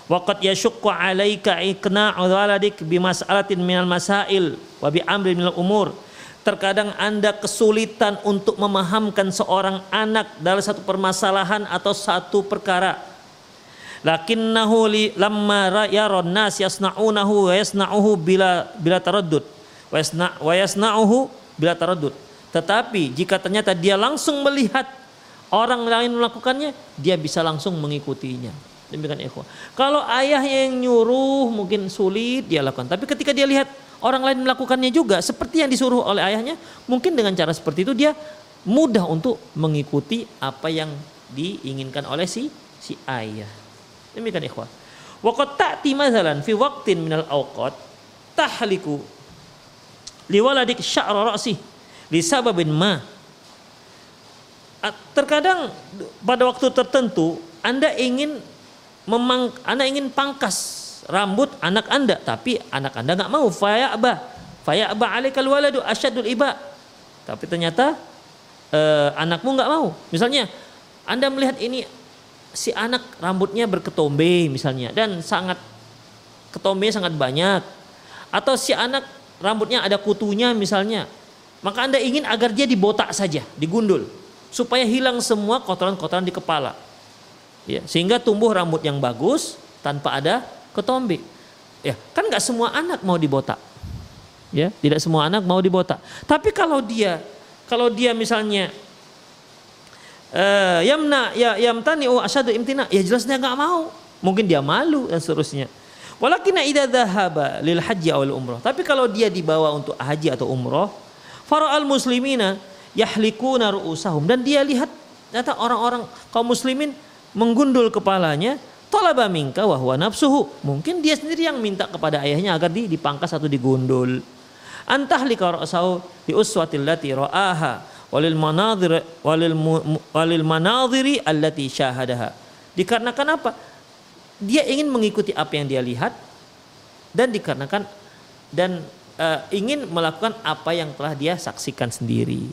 Waqad yashukku alaika iqna'u waladik bimas'alatin minal masail wa bi amrin minal umur. Terkadang Anda kesulitan untuk memahamkan seorang anak dalam satu permasalahan atau satu perkara. Lakinnahu li lamma yaron nas yasna'unahu wa yasna'uhu bila bila taraddud. Wa yasna wa yasna'uhu bila taraddud. Tetapi jika ternyata dia langsung melihat orang lain melakukannya, dia bisa langsung mengikutinya. Demikian ikhwah. Kalau ayah yang nyuruh mungkin sulit dia lakukan. Tapi ketika dia lihat orang lain melakukannya juga seperti yang disuruh oleh ayahnya, mungkin dengan cara seperti itu dia mudah untuk mengikuti apa yang diinginkan oleh si si ayah. Demikian ikhwah. Wa qad ta'ti mathalan fi waqtin minal awqat tahliku liwaladik sya'ra ra'si li sababin ma. Terkadang pada waktu tertentu Anda ingin memang anak ingin pangkas rambut anak anda tapi anak anda nggak mau faya abah faya abah alikal waladu asyadul iba tapi ternyata eh, anakmu nggak mau misalnya anda melihat ini si anak rambutnya berketombe misalnya dan sangat ketombe sangat banyak. Atau si anak rambutnya ada kutunya misalnya maka anda ingin agar dia dibotak saja digundul supaya hilang semua kotoran-kotoran di kepala. Ya sehingga tumbuh rambut yang bagus tanpa ada ketombe. Ya kan nggak semua anak mau dibotak. Ya tidak semua anak mau dibotak. Tapi kalau dia kalau dia misalnya uh, yamna ya yamtani oh asyadu imtina. Ya jelas dia nggak mau. Mungkin dia malu dan seterusnya. Walakin idza dhahaba lil haji awal umroh. Tapi kalau dia dibawa untuk haji atau umroh al muslimina yahlikuna ru'usahum. Dan dia lihat ternyata orang-orang kaum muslimin menggundul kepalanya, talaba minka wa huwa nafsuhu. Mungkin dia sendiri yang minta kepada ayahnya agar di, dipangkas atau digundul. Antah li ra'sahu li uswatil lati ra'aha walil manadhir walil walil manadhiri allati syahadaha. Dikarenakan apa? dia ingin mengikuti apa yang dia lihat dan dikarenakan dan uh, ingin melakukan apa yang telah dia saksikan sendiri.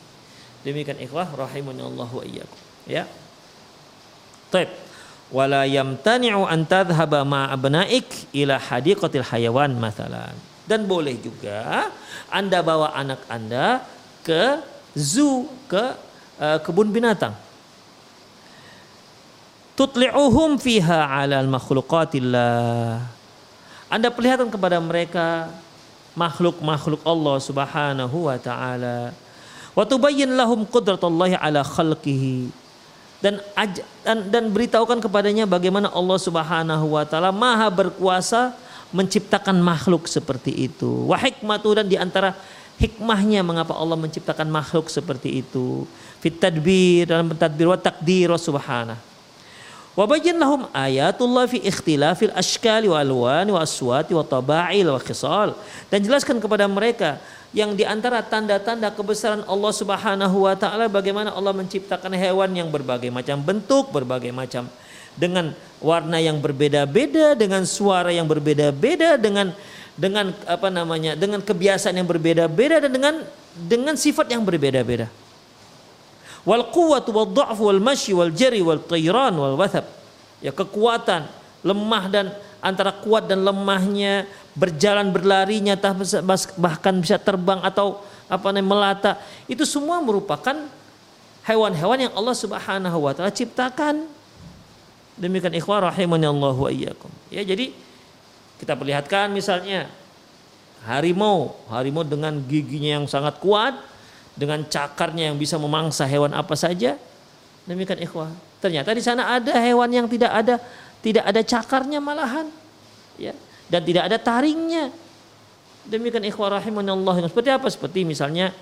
Demikian ikhwah rahimani Allah wa iyyakum. Ya. Taib. Wala yamtani'u an tadhhaba ma abnaik ila hadiqatil hayawan mathalan. Dan boleh juga Anda bawa anak Anda ke zoo, ke uh, kebun binatang tutli'uhum fiha 'alal makhluqatillah. Anda perlihatkan kepada mereka makhluk-makhluk Allah Subhanahu wa taala. Wa tubayyin lahum qudratullahi ala khalqihi. Dan, dan dan beritahukan kepadanya bagaimana Allah Subhanahu wa taala maha berkuasa menciptakan makhluk seperti itu. Wa hikmatu dan di antara hikmahnya mengapa Allah menciptakan makhluk seperti itu. Fit tadbir dalam tadbir wa takdir subhanahu Wabayyin lahum ayatullah fi ikhtilafil ashkali wa alwani wa aswati wa taba'il wa khisal. Dan jelaskan kepada mereka yang di antara tanda-tanda kebesaran Allah subhanahu wa ta'ala bagaimana Allah menciptakan hewan yang berbagai macam bentuk, berbagai macam dengan warna yang berbeda-beda, dengan suara yang berbeda-beda, dengan dengan apa namanya, dengan kebiasaan yang berbeda-beda dan dengan dengan sifat yang berbeda-beda. Wal quwwatu wal dha'fu wal masyi wal jari wal tayran wal wathab. Ya kekuatan lemah dan antara kuat dan lemahnya berjalan berlarinya bahkan bisa terbang atau apa namanya melata itu semua merupakan hewan-hewan yang Allah Subhanahu wa taala ciptakan. Demikian ikhwah rahimani Allah wa iyyakum. Ya jadi kita perlihatkan misalnya harimau harimau dengan giginya yang sangat kuat dengan cakarnya yang bisa memangsa hewan apa saja. Demikian ikhwah. Ternyata di sana ada hewan yang tidak ada tidak ada cakarnya malahan. Ya. Dan tidak ada taringnya. Demikian ikhwah rahimanallah. Seperti apa? Seperti misalnya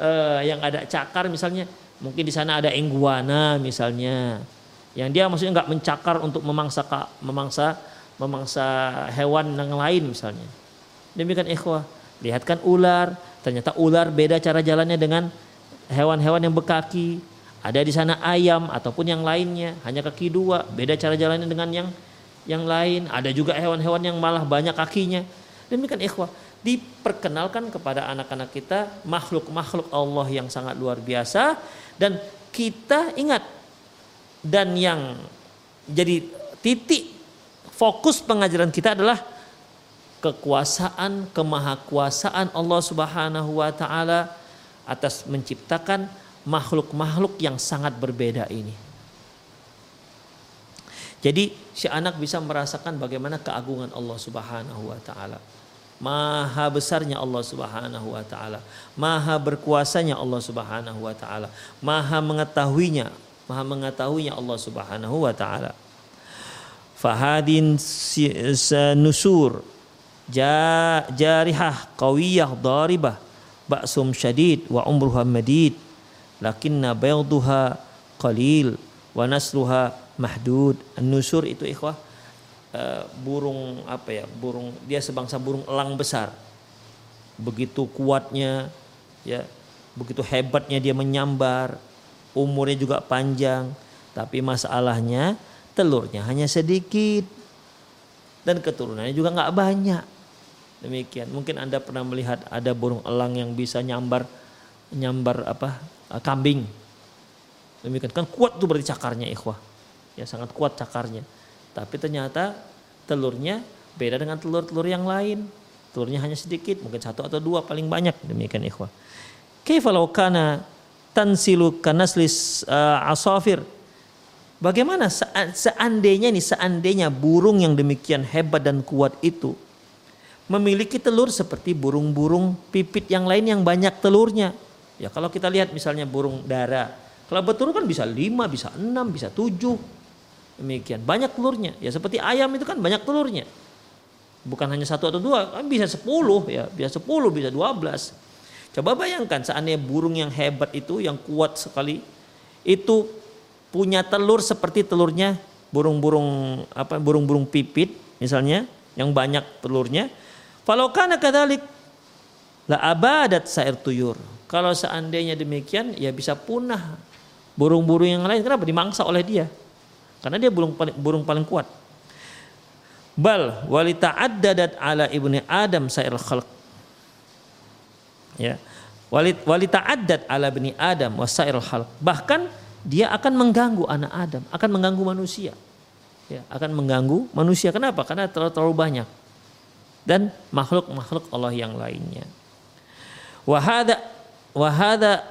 uh, yang ada cakar misalnya mungkin di sana ada iguana misalnya. Yang dia maksudnya nggak mencakar untuk memangsa memangsa memangsa hewan yang lain misalnya. Demikian ikhwah. Lihatkan ular, Ternyata ular beda cara jalannya dengan hewan-hewan yang berkaki. Ada di sana ayam ataupun yang lainnya hanya kaki dua, beda cara jalannya dengan yang yang lain. Ada juga hewan-hewan yang malah banyak kakinya. Demikian ikhwah, diperkenalkan kepada anak-anak kita makhluk-makhluk Allah yang sangat luar biasa dan kita ingat dan yang jadi titik fokus pengajaran kita adalah kekuasaan, kemahakuasaan Allah Subhanahu wa taala atas menciptakan makhluk-makhluk yang sangat berbeda ini. Jadi si anak bisa merasakan bagaimana keagungan Allah Subhanahu wa taala. Maha besarnya Allah Subhanahu wa taala, maha berkuasanya Allah Subhanahu wa taala, maha mengetahuinya, maha mengetahuinya Allah Subhanahu wa taala. Fahadin nusur jarihah qawiyah daribah ba'sum syadid wa umruha madid. Lakinna bayduha qalil wa nasruha mahdud. An-nusur itu ikhwah uh, burung apa ya burung dia sebangsa burung elang besar. Begitu kuatnya ya begitu hebatnya dia menyambar umurnya juga panjang. Tapi masalahnya telurnya hanya sedikit dan keturunannya juga nggak banyak. Demikian. Mungkin Anda pernah melihat ada burung elang yang bisa nyambar nyambar apa? Eh, kambing. Demikian kan kuat tuh berarti cakarnya ikhwah. Ya sangat kuat cakarnya. Tapi ternyata telurnya beda dengan telur-telur yang lain. Telurnya hanya sedikit, mungkin satu atau dua paling banyak. Demikian ikhwah. Kaifa law kana tansilu kanaslis uh, asafir Bagaimana seandainya nih seandainya burung yang demikian hebat dan kuat itu memiliki telur seperti burung-burung pipit yang lain yang banyak telurnya. Ya kalau kita lihat misalnya burung dara, kalau betul kan bisa lima, bisa enam, bisa tujuh. Demikian banyak telurnya. Ya seperti ayam itu kan banyak telurnya. Bukan hanya satu atau dua, kan bisa sepuluh ya, bisa sepuluh, bisa dua belas. Coba bayangkan seandainya burung yang hebat itu, yang kuat sekali, itu punya telur seperti telurnya burung-burung apa burung-burung pipit misalnya yang banyak telurnya kalau kana kadalik la abadat sair tuyur kalau seandainya demikian ya bisa punah burung-burung yang lain kenapa dimangsa oleh dia karena dia burung paling, burung paling kuat Bal walita addadat ala ibni Adam sa'il khalq. Ya. Walita addat ala ibni Adam wasail khalq. Bahkan dia akan mengganggu anak Adam, akan mengganggu manusia. Ya, akan mengganggu manusia. Kenapa? Karena terlalu, terlalu banyak. Dan makhluk-makhluk Allah yang lainnya. Wahada wahada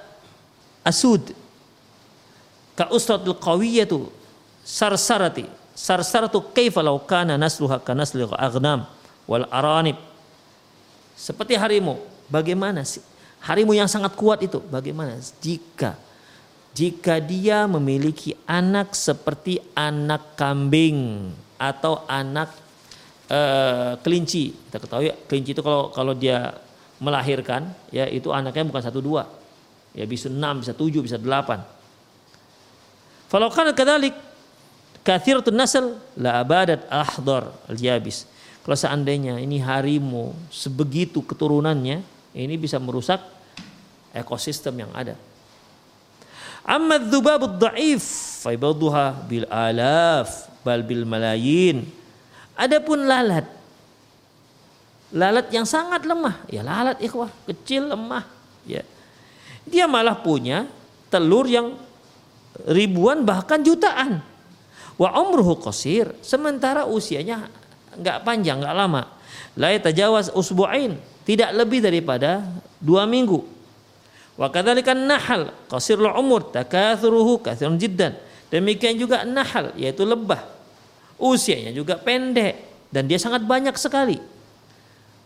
asud ka usratul qawiyatu sarsarati sarsaratu kaifa law kana nasluha ka nasli aghnam wal aranib seperti harimau bagaimana sih harimau yang sangat kuat itu bagaimana jika jika dia memiliki anak seperti anak kambing atau anak uh, kelinci kita ketahui kelinci itu kalau kalau dia melahirkan ya itu anaknya bukan satu dua ya bisa enam bisa tujuh bisa delapan Falau kana kadzalik kathiratun nasl la abadat ahdar al-yabis. Kalau seandainya ini harimau sebegitu keturunannya, ini bisa merusak ekosistem yang ada. Amma dzubab dhaif fa bil alaf bal bil malayin. Adapun lalat lalat yang sangat lemah, ya lalat ikhwah, kecil lemah, ya. Dia malah punya telur yang ribuan bahkan jutaan. Wa umruhu qasir, sementara usianya nggak panjang, nggak lama. La yatajawaz usbu'ain, tidak lebih daripada dua minggu. Wa kadzalikan nahal qasirul umur takathuruhu katsirun jiddan. Demikian juga nahal yaitu lebah. Usianya juga pendek dan dia sangat banyak sekali.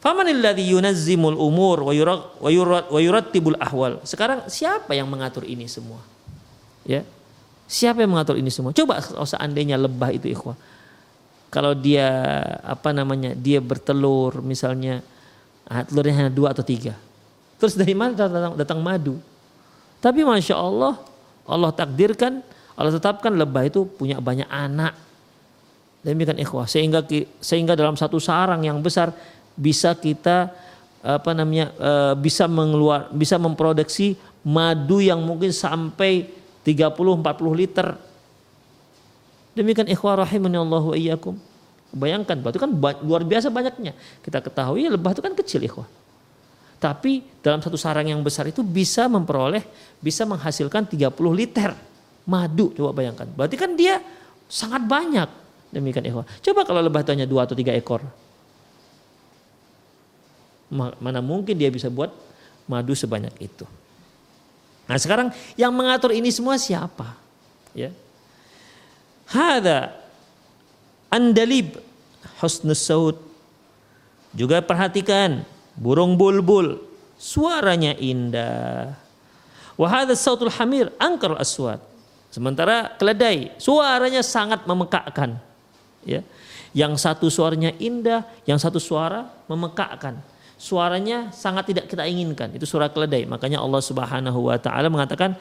Famanilladzi yunazzimul umur wa yurattibul ahwal. Sekarang siapa yang mengatur ini semua? Ya. Siapa yang mengatur ini semua? Coba kalau seandainya lebah itu ikhwah. Kalau dia apa namanya? Dia bertelur misalnya ah, telurnya hanya dua atau tiga. Terus dari mana datang, datang madu? Tapi masya Allah, Allah takdirkan, Allah tetapkan lebah itu punya banyak anak. Demikian ikhwah. Sehingga sehingga dalam satu sarang yang besar bisa kita apa namanya eh, bisa mengeluar bisa memproduksi madu yang mungkin sampai 30 40 liter. Demikian ikhwah rahimani Allah wa iyyakum. Bayangkan, itu kan luar biasa banyaknya. Kita ketahui lebah itu kan kecil ikhwah. Tapi dalam satu sarang yang besar itu bisa memperoleh, bisa menghasilkan 30 liter madu. Coba bayangkan. Berarti kan dia sangat banyak. Demikian ikhwah. Coba kalau lebah itu hanya dua atau tiga ekor. Mana mungkin dia bisa buat madu sebanyak itu. Nah sekarang yang mengatur ini semua siapa? Ya. Hada andalib husnus saud. Juga perhatikan burung bulbul suaranya indah. Wahada sautul hamir angkar aswad. Sementara keledai suaranya sangat memekakkan. Ya. Yang satu suaranya indah, yang satu suara memekakkan suaranya sangat tidak kita inginkan. Itu suara keledai. Makanya Allah Subhanahu wa taala mengatakan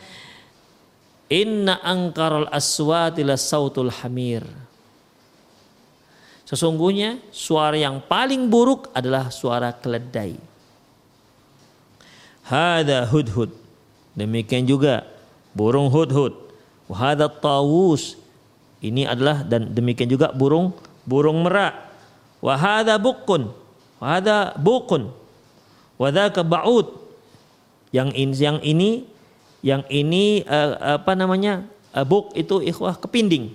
Inna angkarul aswati sautul hamir. Sesungguhnya suara yang paling buruk adalah suara keledai. Hada hudhud. Demikian juga burung hudhud. Wahada tawus. Ini adalah dan demikian juga burung burung merak. Wahada bukun Wahada bukun. Wadaka ba'ud. Yang ini, yang ini, yang ini uh, apa namanya? Uh, buk itu ikhwah kepinding.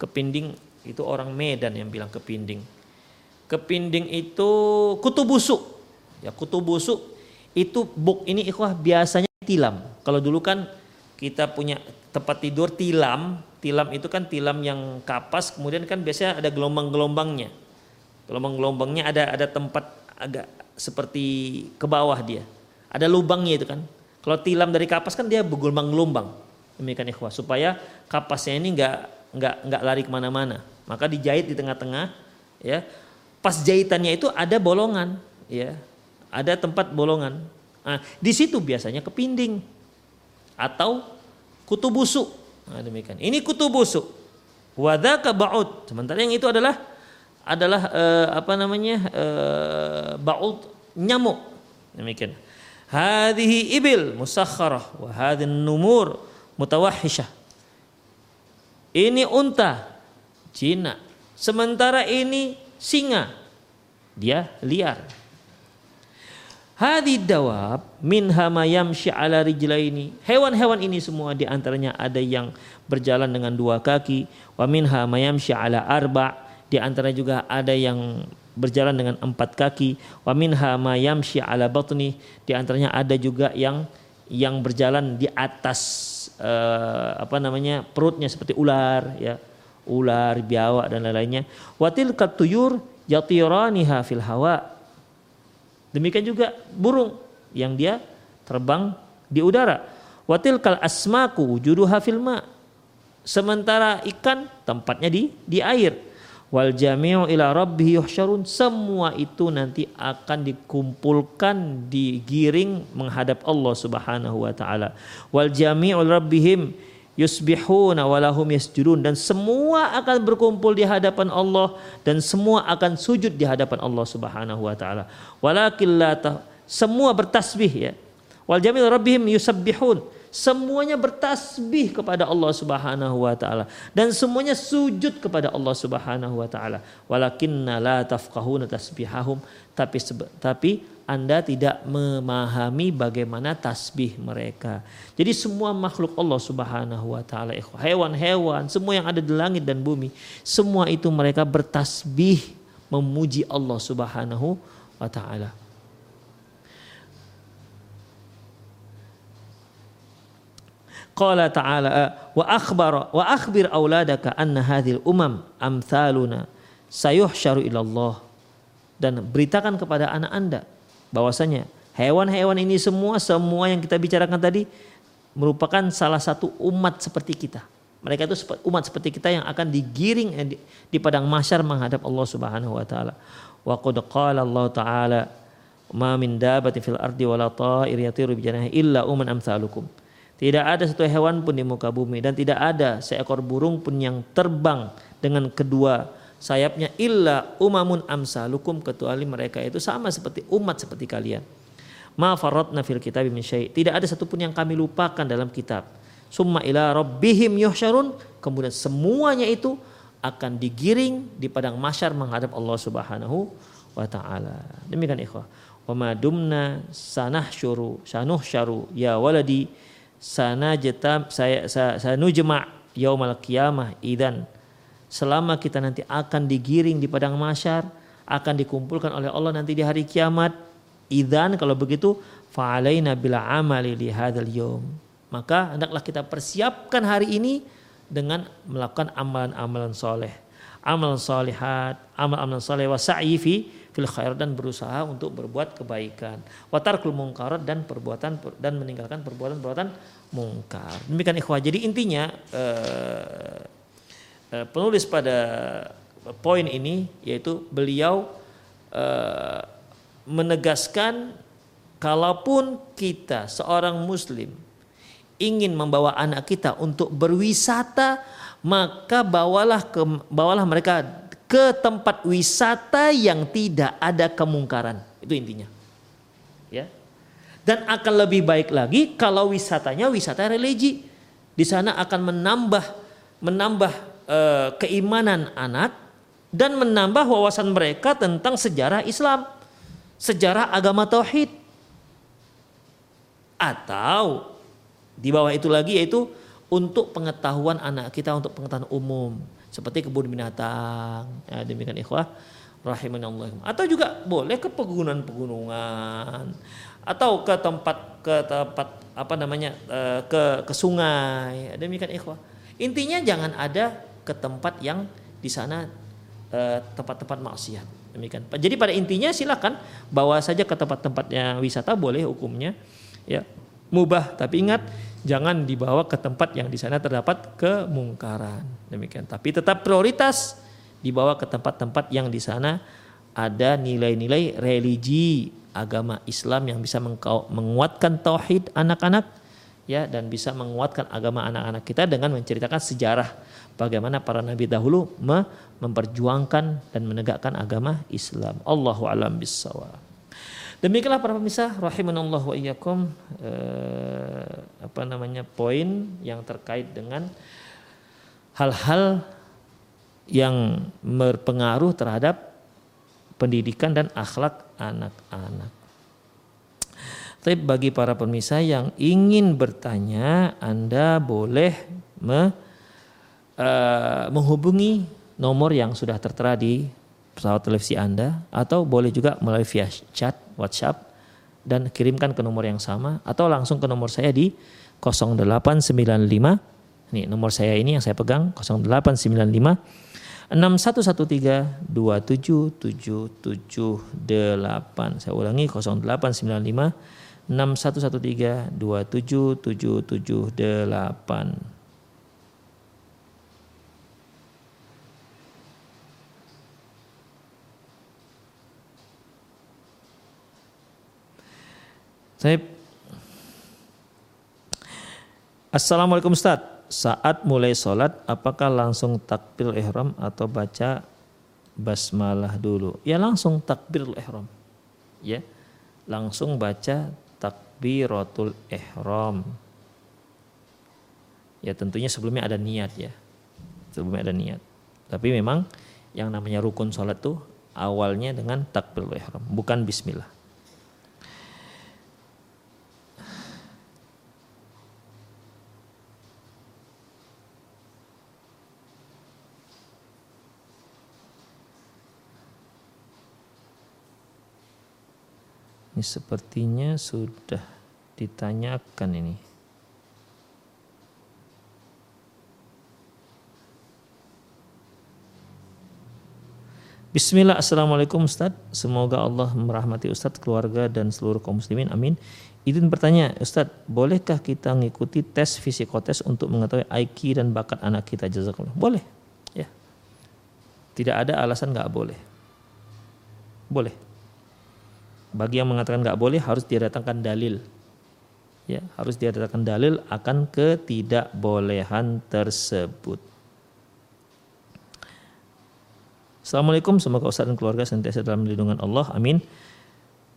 Kepinding itu orang Medan yang bilang kepinding. Kepinding itu kutu busuk. Ya kutu busuk itu buk ini ikhwah biasanya tilam. Kalau dulu kan kita punya tempat tidur tilam, tilam itu kan tilam yang kapas, kemudian kan biasanya ada gelombang-gelombangnya. Gelombang-gelombangnya ada ada tempat agak seperti ke bawah dia. Ada lubangnya itu kan. Kalau tilam dari kapas kan dia bergelombang-gelombang. Demikian ikhwah supaya kapasnya ini nggak nggak nggak lari ke mana-mana. Maka dijahit di tengah-tengah, ya. Pas jahitannya itu ada bolongan, ya. Ada tempat bolongan. Nah, di situ biasanya kepinding atau kutu busuk. Nah, demikian. Ini kutu busuk. Wadaka ba'ud. Sementara yang itu adalah adalah uh, apa namanya uh, baud nyamuk demikian hadhihi ibil musakharah wa hadhin numur mutawahhishah ini unta Cina Sementara ini singa. Dia liar. Hadi dawab min hamayam ala rijlaini. Hewan-hewan ini semua di antaranya ada yang berjalan dengan dua kaki. Wa min hamayam ala arba. Di antara juga ada yang berjalan dengan empat kaki. Wa min hamayam ala batni. Di antaranya ada juga yang yang berjalan di atas uh, apa namanya perutnya seperti ular ya ular biawak dan lain-lainnya watil katuyur yatiraniha fil hawa Demikian juga burung yang dia terbang di udara. Watil kal asmaku wujuduha fil ma. Sementara ikan tempatnya di di air. Wal jami'u ila rabbih yuhsyarun. Semua itu nanti akan dikumpulkan, digiring menghadap Allah Subhanahu wa taala. Wal jami'u rabbihim yusbihuna walahum yasjudun dan semua akan berkumpul di hadapan Allah dan semua akan sujud di hadapan Allah Subhanahu wa taala. Walakin la semua bertasbih ya. Wal jamil rabbihim yusabbihun. Semuanya bertasbih kepada Allah Subhanahu wa taala dan semuanya sujud kepada Allah Subhanahu wa taala. Walakinna la tafqahuna tasbihahum tapi tapi anda tidak memahami bagaimana tasbih mereka. Jadi semua makhluk Allah Subhanahu wa taala, hewan-hewan, semua yang ada di langit dan bumi, semua itu mereka bertasbih memuji Allah Subhanahu wa taala. Qala ta'ala wa akhbara wa akhbir auladaka anna hadhil umam amthaluna sayuhsyaru ila Allah dan beritakan kepada anak Anda bahwasanya hewan-hewan ini semua semua yang kita bicarakan tadi merupakan salah satu umat seperti kita. Mereka itu umat seperti kita yang akan digiring eh, di, padang mahsyar menghadap Allah Subhanahu wa taala. Wa qad qala Allah taala ma min dabatin fil ardi wala ta'ir yatiru bijanahi illa uman amsalukum. Tidak ada satu hewan pun di muka bumi dan tidak ada seekor burung pun yang terbang dengan kedua sayapnya illa umamun amsalukum kecuali mereka itu sama seperti umat seperti kalian. Ma faradna fil kitab min syai. Tidak ada satupun yang kami lupakan dalam kitab. Summa ila rabbihim yuhsyarun. Kemudian semuanya itu akan digiring di padang masyar menghadap Allah Subhanahu wa taala. Demikian ikhwah. Wa ma dumna sanahsyuru sanuhsyaru ya waladi sanajtam saya sanujma yaumal qiyamah idan selama kita nanti akan digiring di padang masyar, akan dikumpulkan oleh Allah nanti di hari kiamat. Idan kalau begitu fa'alaina bila amali li hadzal yom. Maka hendaklah kita persiapkan hari ini dengan melakukan amalan-amalan soleh. Amalan solihat, amal-amalan soleh wa fil khair dan berusaha untuk berbuat kebaikan. Watarkul mungkarat dan perbuatan dan meninggalkan perbuatan-perbuatan mungkar. Demikian ikhwah. Jadi intinya eh, Eh, penulis pada poin ini yaitu beliau uh, menegaskan kalaupun kita seorang muslim ingin membawa anak kita untuk berwisata maka bawalah ke bawalah mereka ke tempat wisata yang tidak ada kemungkaran. Itu intinya. Ya. Dan akan lebih baik lagi kalau wisatanya wisata religi. Di sana akan menambah menambah Eh, keimanan anak dan menambah wawasan mereka tentang sejarah Islam, sejarah agama tauhid. Atau di bawah itu lagi yaitu untuk pengetahuan anak kita untuk pengetahuan umum seperti kebun binatang. Ya, demikian ikhwah rahimanallah. Atau juga boleh ke pegunungan-pegunungan atau ke tempat ke tempat apa namanya eh, ke ke sungai. Demikian ikhwah. Intinya jangan ada ke tempat yang di sana eh, tempat-tempat maksiat. Demikian. Jadi pada intinya silakan bawa saja ke tempat-tempat yang wisata boleh hukumnya ya mubah tapi ingat jangan dibawa ke tempat yang di sana terdapat kemungkaran. Demikian. Tapi tetap prioritas dibawa ke tempat-tempat yang di sana ada nilai-nilai religi agama Islam yang bisa menguatkan tauhid anak-anak ya dan bisa menguatkan agama anak-anak kita dengan menceritakan sejarah bagaimana para nabi dahulu memperjuangkan dan menegakkan agama Islam. Allahu alam bisawab. Demikianlah para pemirsa rahimanallah wa iyyakum eh, apa namanya poin yang terkait dengan hal-hal yang berpengaruh terhadap pendidikan dan akhlak anak-anak. Tapi bagi para pemirsa yang ingin bertanya, Anda boleh me, uh, menghubungi nomor yang sudah tertera di pesawat televisi Anda atau boleh juga melalui via chat WhatsApp dan kirimkan ke nomor yang sama atau langsung ke nomor saya di 0895 ini nomor saya ini yang saya pegang 0895 6113 27778. Saya ulangi 0895 6113 27778. Saya Assalamualaikum Ustaz saat mulai sholat apakah langsung takbir ihram atau baca basmalah dulu? Ya langsung takbir ihram. Ya. Langsung baca takbiratul ihram. Ya tentunya sebelumnya ada niat ya. Sebelumnya ada niat. Tapi memang yang namanya rukun sholat tuh awalnya dengan takbir ihram, bukan bismillah. Sepertinya sudah ditanyakan ini. Bismillah, Assalamualaikum Ustaz. Semoga Allah merahmati Ustaz, keluarga dan seluruh kaum muslimin. Amin. Izin bertanya, Ustaz, bolehkah kita mengikuti tes fisikotes untuk mengetahui IQ dan bakat anak kita? Jazakallah. Boleh. Ya. Tidak ada alasan nggak boleh. Boleh. Bagi yang mengatakan nggak boleh harus dia datangkan dalil. Ya, harus dia datangkan dalil akan ketidakbolehan tersebut. Assalamualaikum, semoga Ustaz dan keluarga senantiasa dalam lindungan Allah. Amin.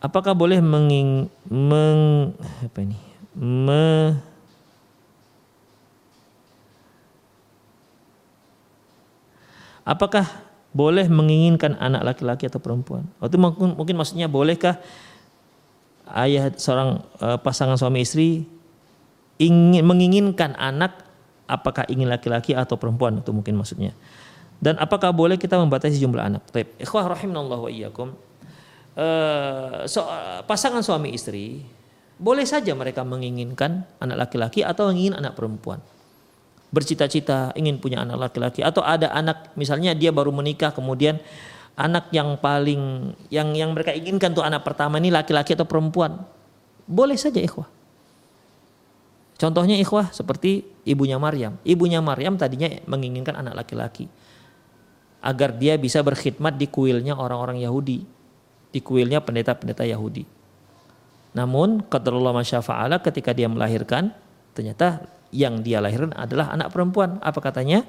Apakah boleh menging, meng, apa ini? Me, apakah boleh menginginkan anak laki-laki atau perempuan. Waktu mungkin, mungkin maksudnya bolehkah ayah seorang uh, pasangan suami istri ingin menginginkan anak apakah ingin laki-laki atau perempuan itu mungkin maksudnya. Dan apakah boleh kita membatasi jumlah anak? Baik, ikhwah rahimanallah wa iyyakum. Uh, so, pasangan suami istri boleh saja mereka menginginkan anak laki-laki atau ingin anak perempuan bercita-cita ingin punya anak laki-laki. Atau ada anak misalnya dia baru menikah kemudian anak yang paling yang yang mereka inginkan tuh anak pertama ini laki-laki atau perempuan. Boleh saja ikhwah. Contohnya ikhwah seperti ibunya Maryam. Ibunya Maryam tadinya menginginkan anak laki-laki. Agar dia bisa berkhidmat di kuilnya orang-orang Yahudi. Di kuilnya pendeta-pendeta Yahudi. Namun qadarullah masyafa'ala ketika dia melahirkan ternyata yang dia lahirkan adalah anak perempuan. Apa katanya?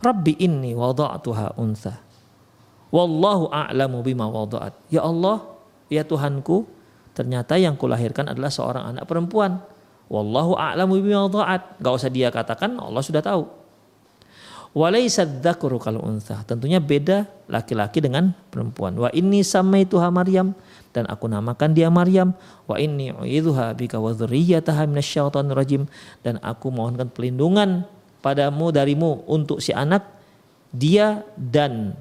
Rabbi inni wada'tuha unsa. Wallahu a'lamu bima wada'at. Ya Allah, ya Tuhanku, ternyata yang kulahirkan adalah seorang anak perempuan. Wallahu a'lamu bima wada'at. Gak usah dia katakan, Allah sudah tahu. Walaysa. Tentunya beda laki-laki dengan perempuan. Wa inni samaituha Maryam dan aku namakan dia Maryam wa inni uidzuha bika wa dzurriyyataha minasyaitonir rajim dan aku mohonkan pelindungan padamu darimu untuk si anak dia dan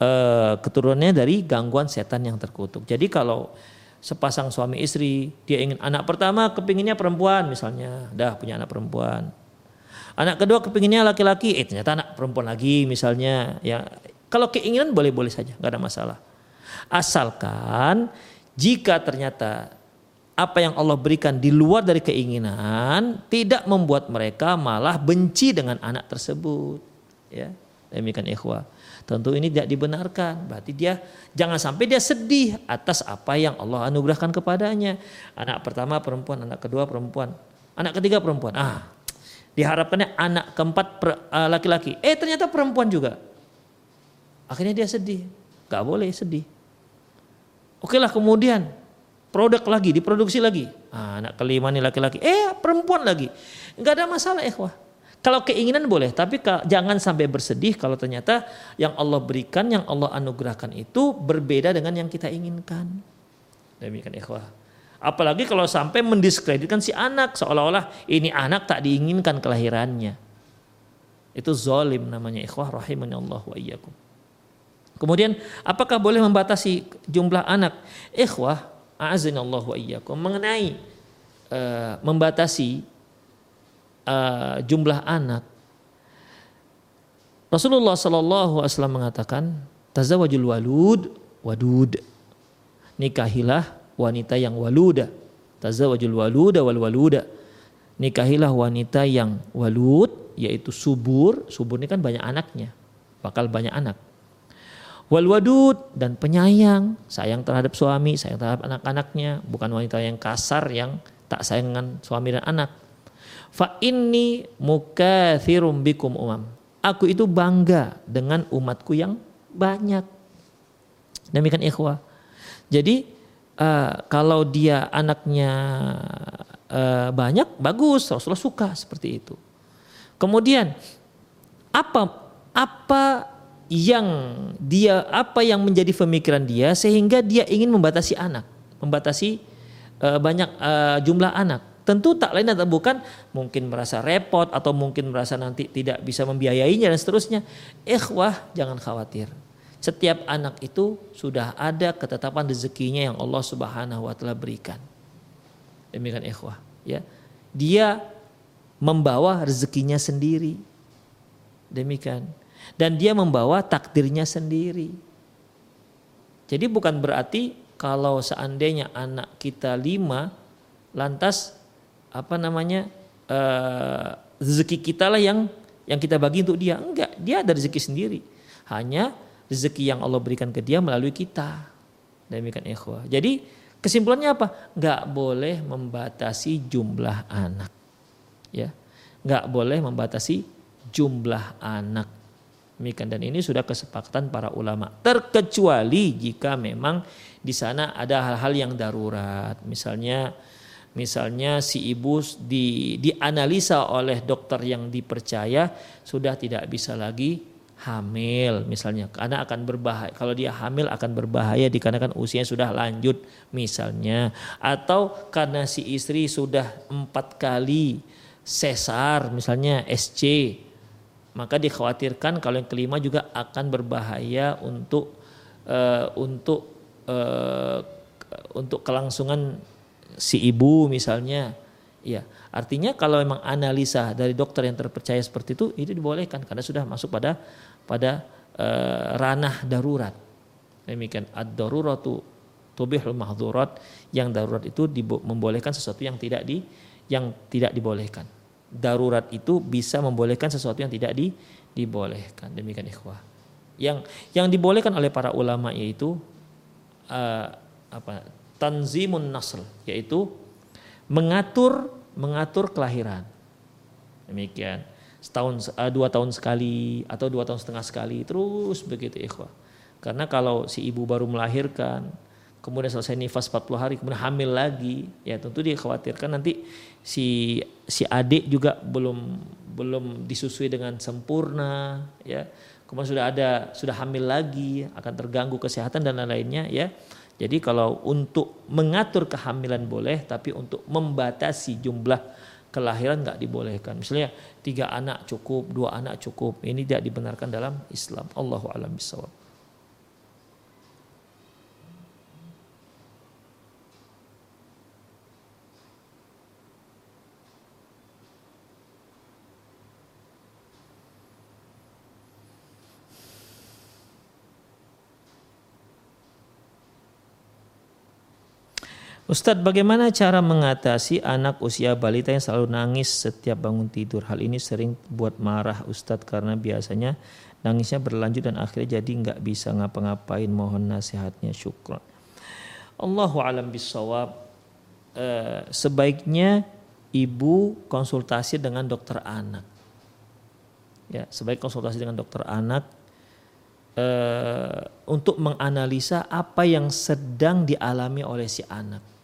uh, keturunannya dari gangguan setan yang terkutuk. Jadi kalau sepasang suami istri dia ingin anak pertama kepinginnya perempuan misalnya, dah punya anak perempuan. Anak kedua kepinginnya laki-laki, eh ternyata anak perempuan lagi misalnya. Ya kalau keinginan boleh-boleh saja, nggak ada masalah. Asalkan jika ternyata apa yang Allah berikan di luar dari keinginan tidak membuat mereka malah benci dengan anak tersebut. Ya, demikian ikhwah. Tentu ini tidak dibenarkan. Berarti dia jangan sampai dia sedih atas apa yang Allah anugerahkan kepadanya. Anak pertama perempuan, anak kedua perempuan, anak ketiga perempuan. Ah, diharapkannya anak keempat eh, laki-laki. Eh ternyata perempuan juga. Akhirnya dia sedih. Gak boleh sedih. Oke lah kemudian produk lagi, diproduksi lagi. Ah, anak kelima nih laki-laki, eh perempuan lagi. Enggak ada masalah ikhwah. Kalau keinginan boleh, tapi jangan sampai bersedih kalau ternyata yang Allah berikan, yang Allah anugerahkan itu berbeda dengan yang kita inginkan. Demikian ikhwah. Apalagi kalau sampai mendiskreditkan si anak seolah-olah ini anak tak diinginkan kelahirannya. Itu zolim namanya ikhwah rahimani Allah wa iyyakum. Kemudian apakah boleh membatasi jumlah anak? Ikhwah a'azinallah wa iyyakum mengenai uh, membatasi uh, jumlah anak. Rasulullah Shallallahu Alaihi Wasallam mengatakan, tazawajul walud wadud. Nikahilah wanita yang waluda. Tazawajul waluda wal waluda. Nikahilah wanita yang walud, yaitu subur. Subur ini kan banyak anaknya, bakal banyak anak. Wal wadud dan penyayang, sayang terhadap suami, sayang terhadap anak-anaknya, bukan wanita yang kasar yang tak sayang dengan suami dan anak Fa inni mukathirum bikum umam. Aku itu bangga dengan umatku yang banyak. Demikian ikhwah. Jadi uh, kalau dia anaknya uh, banyak bagus, Rasulullah suka seperti itu. Kemudian apa apa yang dia apa yang menjadi pemikiran dia sehingga dia ingin membatasi anak, membatasi uh, banyak uh, jumlah anak. Tentu tak lain atau bukan mungkin merasa repot atau mungkin merasa nanti tidak bisa membiayainya dan seterusnya. Ikhwah jangan khawatir. Setiap anak itu sudah ada ketetapan rezekinya yang Allah Subhanahu wa taala berikan. Demikian ikhwah, ya. Dia membawa rezekinya sendiri. Demikian. Dan dia membawa takdirnya sendiri. Jadi bukan berarti kalau seandainya anak kita lima, lantas apa namanya uh, rezeki kita lah yang yang kita bagi untuk dia. Enggak dia ada rezeki sendiri. Hanya rezeki yang Allah berikan ke dia melalui kita. Demikian ikhwah. Jadi kesimpulannya apa? Enggak boleh membatasi jumlah anak. Ya enggak boleh membatasi jumlah anak demikian dan ini sudah kesepakatan para ulama. Terkecuali jika memang di sana ada hal-hal yang darurat. Misalnya Misalnya si ibu di, dianalisa oleh dokter yang dipercaya sudah tidak bisa lagi hamil. Misalnya karena akan berbahaya. Kalau dia hamil akan berbahaya dikarenakan usianya sudah lanjut misalnya. Atau karena si istri sudah empat kali sesar misalnya SC maka dikhawatirkan kalau yang kelima juga akan berbahaya untuk uh, untuk uh, untuk kelangsungan si ibu misalnya. Ya artinya kalau memang analisa dari dokter yang terpercaya seperti itu itu dibolehkan karena sudah masuk pada pada uh, ranah darurat. Demikian ad-daruratu tubihul mahdzurat yang darurat itu membolehkan sesuatu yang tidak di yang tidak dibolehkan darurat itu bisa membolehkan sesuatu yang tidak di, dibolehkan demikian ikhwah yang yang dibolehkan oleh para ulama yaitu uh, apa tanzimun nasl yaitu mengatur mengatur kelahiran. Demikian. Setahun uh, dua tahun sekali atau dua tahun setengah sekali terus begitu ikhwah. Karena kalau si ibu baru melahirkan kemudian selesai nifas 40 hari kemudian hamil lagi ya tentu dia khawatirkan nanti si si adik juga belum belum disusui dengan sempurna ya kemudian sudah ada sudah hamil lagi akan terganggu kesehatan dan lain-lainnya ya jadi kalau untuk mengatur kehamilan boleh, tapi untuk membatasi jumlah kelahiran nggak dibolehkan. Misalnya tiga anak cukup, dua anak cukup. Ini tidak dibenarkan dalam Islam. Allahu a'lam bishawab. Ustadz, bagaimana cara mengatasi anak usia balita yang selalu nangis setiap bangun tidur? Hal ini sering buat marah Ustadz karena biasanya nangisnya berlanjut dan akhirnya jadi nggak bisa ngapa-ngapain. Mohon nasihatnya, syukron. Allahu alam bisawab. Eh, sebaiknya ibu konsultasi dengan dokter anak. Ya, sebaik konsultasi dengan dokter anak eh, untuk menganalisa apa yang sedang dialami oleh si anak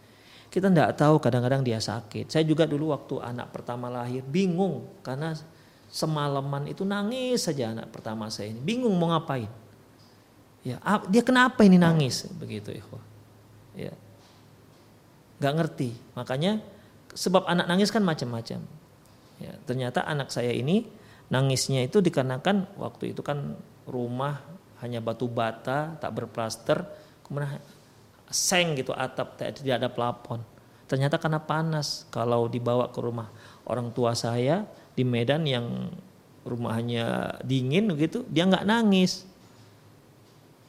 kita tidak tahu kadang-kadang dia sakit. Saya juga dulu waktu anak pertama lahir bingung karena semalaman itu nangis saja anak pertama saya ini, bingung mau ngapain. Ya, dia kenapa ini nangis begitu ikhwah. Ya. Gak ngerti. Makanya sebab anak nangis kan macam-macam. Ya, ternyata anak saya ini nangisnya itu dikarenakan waktu itu kan rumah hanya batu bata, tak berplaster, kemudian seng gitu atap tidak ada plafon. Ternyata karena panas. Kalau dibawa ke rumah orang tua saya di Medan yang rumahnya dingin gitu, dia nggak nangis.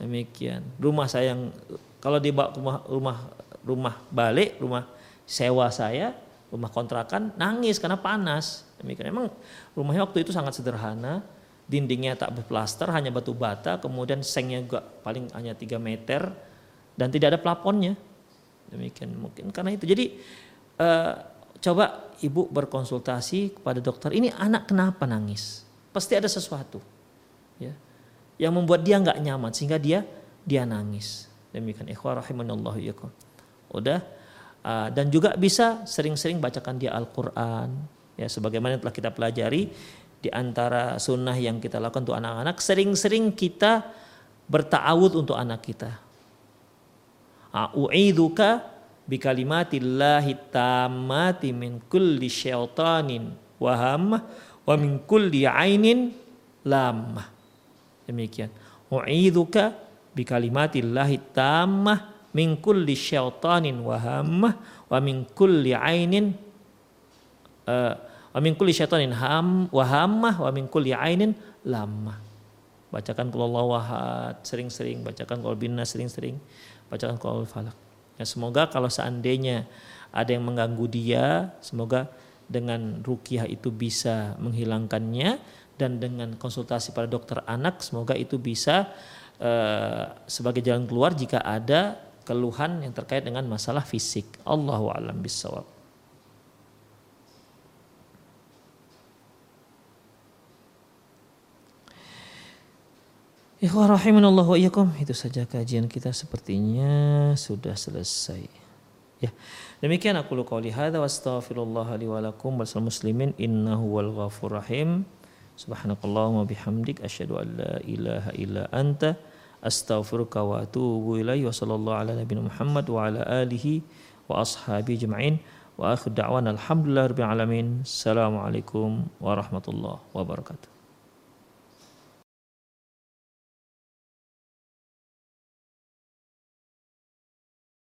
Demikian. Rumah saya yang kalau dibawa ke rumah rumah rumah balik, rumah sewa saya, rumah kontrakan nangis karena panas. Demikian. Emang rumahnya waktu itu sangat sederhana, dindingnya tak berplaster, hanya batu bata, kemudian sengnya juga paling hanya 3 meter dan tidak ada plafonnya. Demikian mungkin karena itu. Jadi uh, coba ibu berkonsultasi kepada dokter. Ini anak kenapa nangis? Pasti ada sesuatu, ya, yang membuat dia nggak nyaman sehingga dia dia nangis. Demikian ikhwah rahimanallahu yakum. Udah uh, dan juga bisa sering-sering bacakan dia Al-Qur'an ya sebagaimana yang telah kita pelajari di antara sunnah yang kita lakukan untuk anak-anak sering-sering kita bertawud untuk anak kita A'udzuka bikalimatillahi tammati min kulli syaitanin waham wa min kulli ainin lamah. Demikian. U'idzuka bikalimatillahi tammah min kulli syaitanin waham wa min kulli ainin uh, wa min kulli syaitanin ham wa hammah wa min kulli ainin lamah. Bacakan kalau wahad sering-sering, bacakan kalau bina sering-sering bacakan Qur'anul Falak. Ya, semoga kalau seandainya ada yang mengganggu dia, semoga dengan rukiah itu bisa menghilangkannya dan dengan konsultasi pada dokter anak semoga itu bisa uh, sebagai jalan keluar jika ada keluhan yang terkait dengan masalah fisik. Allahu a'lam bishawab. Ikhwah rahimanallahu wa iyyakum. Itu saja kajian kita sepertinya sudah selesai. Ya. Demikian aku qauli hadza wa astaghfirullah li wa lakum wal muslimin innahu wal ghafur rahim. Subhanakallahumma bihamdik asyhadu an la ilaha illa anta astaghfiruka wa atubu ilaihi wa sallallahu ala nabiyina Muhammad wa ala alihi wa ashabi jema'in wa akhir da'wana alhamdulillah rabbil alamin. Assalamualaikum warahmatullahi wabarakatuh.